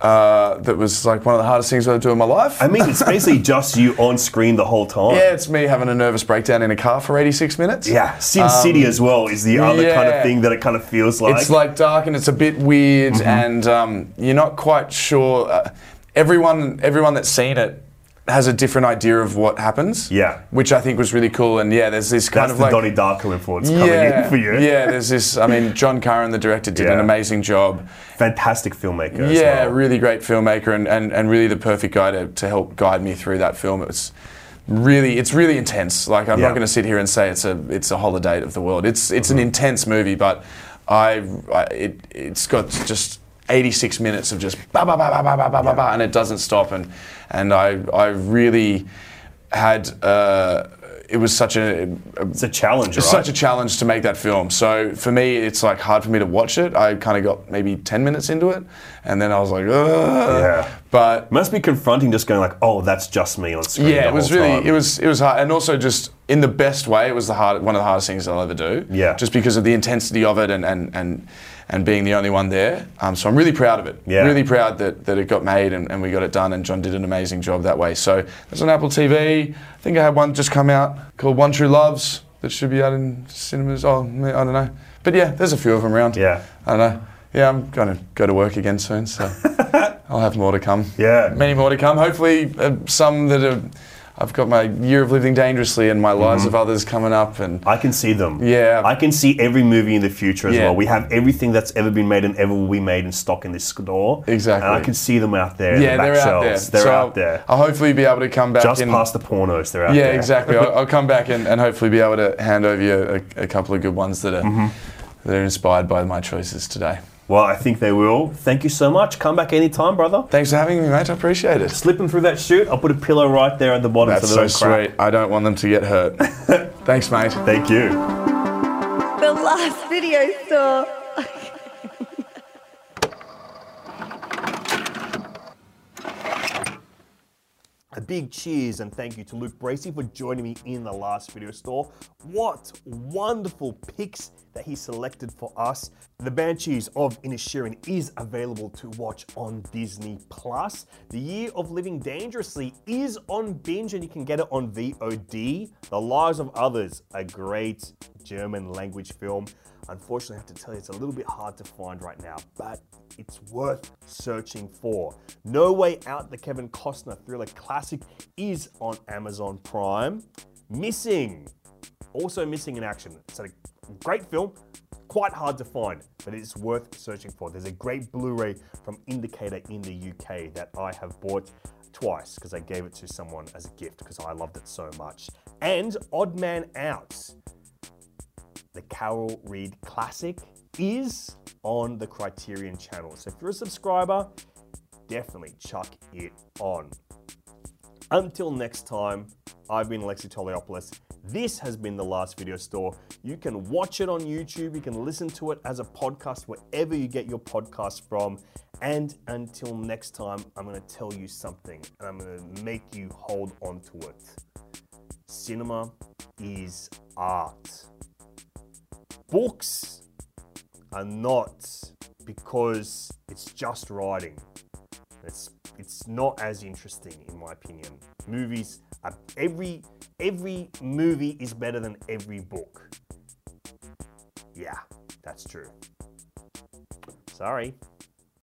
Uh, that was like one of the hardest things I've ever done in my life.
I mean, it's basically just you on screen the whole time.
yeah, it's me having a nervous breakdown in a car for 86 minutes.
Yeah, Sin City as well is the other kind of
Um,
thing that it kind of feels like.
It's like dark and it's a bit weird,
Mm-hmm.
and um, you're not quite sure. Uh, everyone, everyone that's seen it has a different idea of what happens.
Yeah.
which I think was really cool. And yeah, there's this kind
That's
of
the
like
Donnie Darko influence coming
yeah,
in for you.
yeah. There's this. I mean, John Curran, the director, did an amazing job.
Fantastic filmmaker. as
Yeah,
well.
really great filmmaker, and, and, and really the perfect guy to, to help guide me through that film. It's really it's really intense. Like I'm
Yeah.
not going to sit here and say it's a it's a holiday of the world. It's it's an mm-hmm. intense movie, but I, I it it's got just 86 minutes of just ba ba ba ba ba ba ba ba, ba and it doesn't stop. And and I I really had. Uh, it was such a, a
It's a challenge, right?
such a challenge to make that film. So for me, it's like hard for me to watch it. I kind of got maybe 10 minutes into it, and then I was like, Ugh.
Yeah.
But
Must be confronting just going like, oh, that's just me on screen.
yeah, it was really,
time.
it was, it was hard, and also just in the best way, it was the hard, one of the hardest things I'll ever do.
Yeah.
Just because of the intensity of it and and and, and being the only one there. Um, so I'm really proud of it.
Yeah.
Really proud that, that it got made and, and we got it done and John did an amazing job that way. So there's on Apple TV. I think I had one just come out called One True Loves that should be out in cinemas. Oh, I don't know. But yeah, there's a few of them around.
Yeah.
I don't know. Yeah, I'm going to go to work again soon, so I'll have more to come.
Yeah.
Many more to come. Hopefully, uh, some that are. I've got my year of living dangerously and my lives of others coming up, and
I can see them.
Yeah.
I can see every movie in the future as
Yeah.
well. We have everything that's ever been made and ever will be made in stock in this store.
Exactly.
And I can see them out there.
yeah,
the
they're out there.
They're
So
out
I'll-
there.
I'll hopefully be able to come back
Just
and
past the pornos, they're out
yeah,
there.
Yeah, exactly. I'll, I'll come back and, and hopefully be able to hand over you a, a couple of good ones that are
Mm-hmm.
that are inspired by my choices today.
Well, I think they will. Thank you so much. Come back anytime, brother.
Thanks for having me, mate. I appreciate it.
Slip Slipping through that chute, I'll put a pillow right there at the bottom
That's
so
so
crack.
sweet. I don't want them to get hurt. Thanks, mate.
Thank you.
The last video store.
A big cheers and thank you to Luke Bracey for joining me in the last video store. What wonderful picks that he selected for us. The Banshees of Inisherin is available to watch on Disney Plus. The Year of Living Dangerously is on binge and you can get it on VOD. The Lives of Others, a great German language film. Unfortunately, I have to tell you, it's a little bit hard to find right now, but it's worth searching for. No Way Out, the Kevin Costner thriller classic, is on Amazon Prime. Missing, also missing in action. It's a great film, quite hard to find, but it's worth searching for. There's a great Blu-ray from Indicator in the UK that I have bought twice because I gave it to someone as a gift because I loved it so much. And Odd Man Out the Carol Reed Classic is on the Criterion channel. So if you're a subscriber, definitely chuck it on. Until next time, I've been Alexei Toliopoulos. This has been the last video store. You can watch it on YouTube, you can listen to it as a podcast wherever you get your podcast from. And until next time, I'm going to tell you something and I'm going to make you hold on to it. Cinema is art books are not because it's just writing. It's it's not as interesting in my opinion. Movies are every every movie is better than every book. Yeah, that's true. Sorry.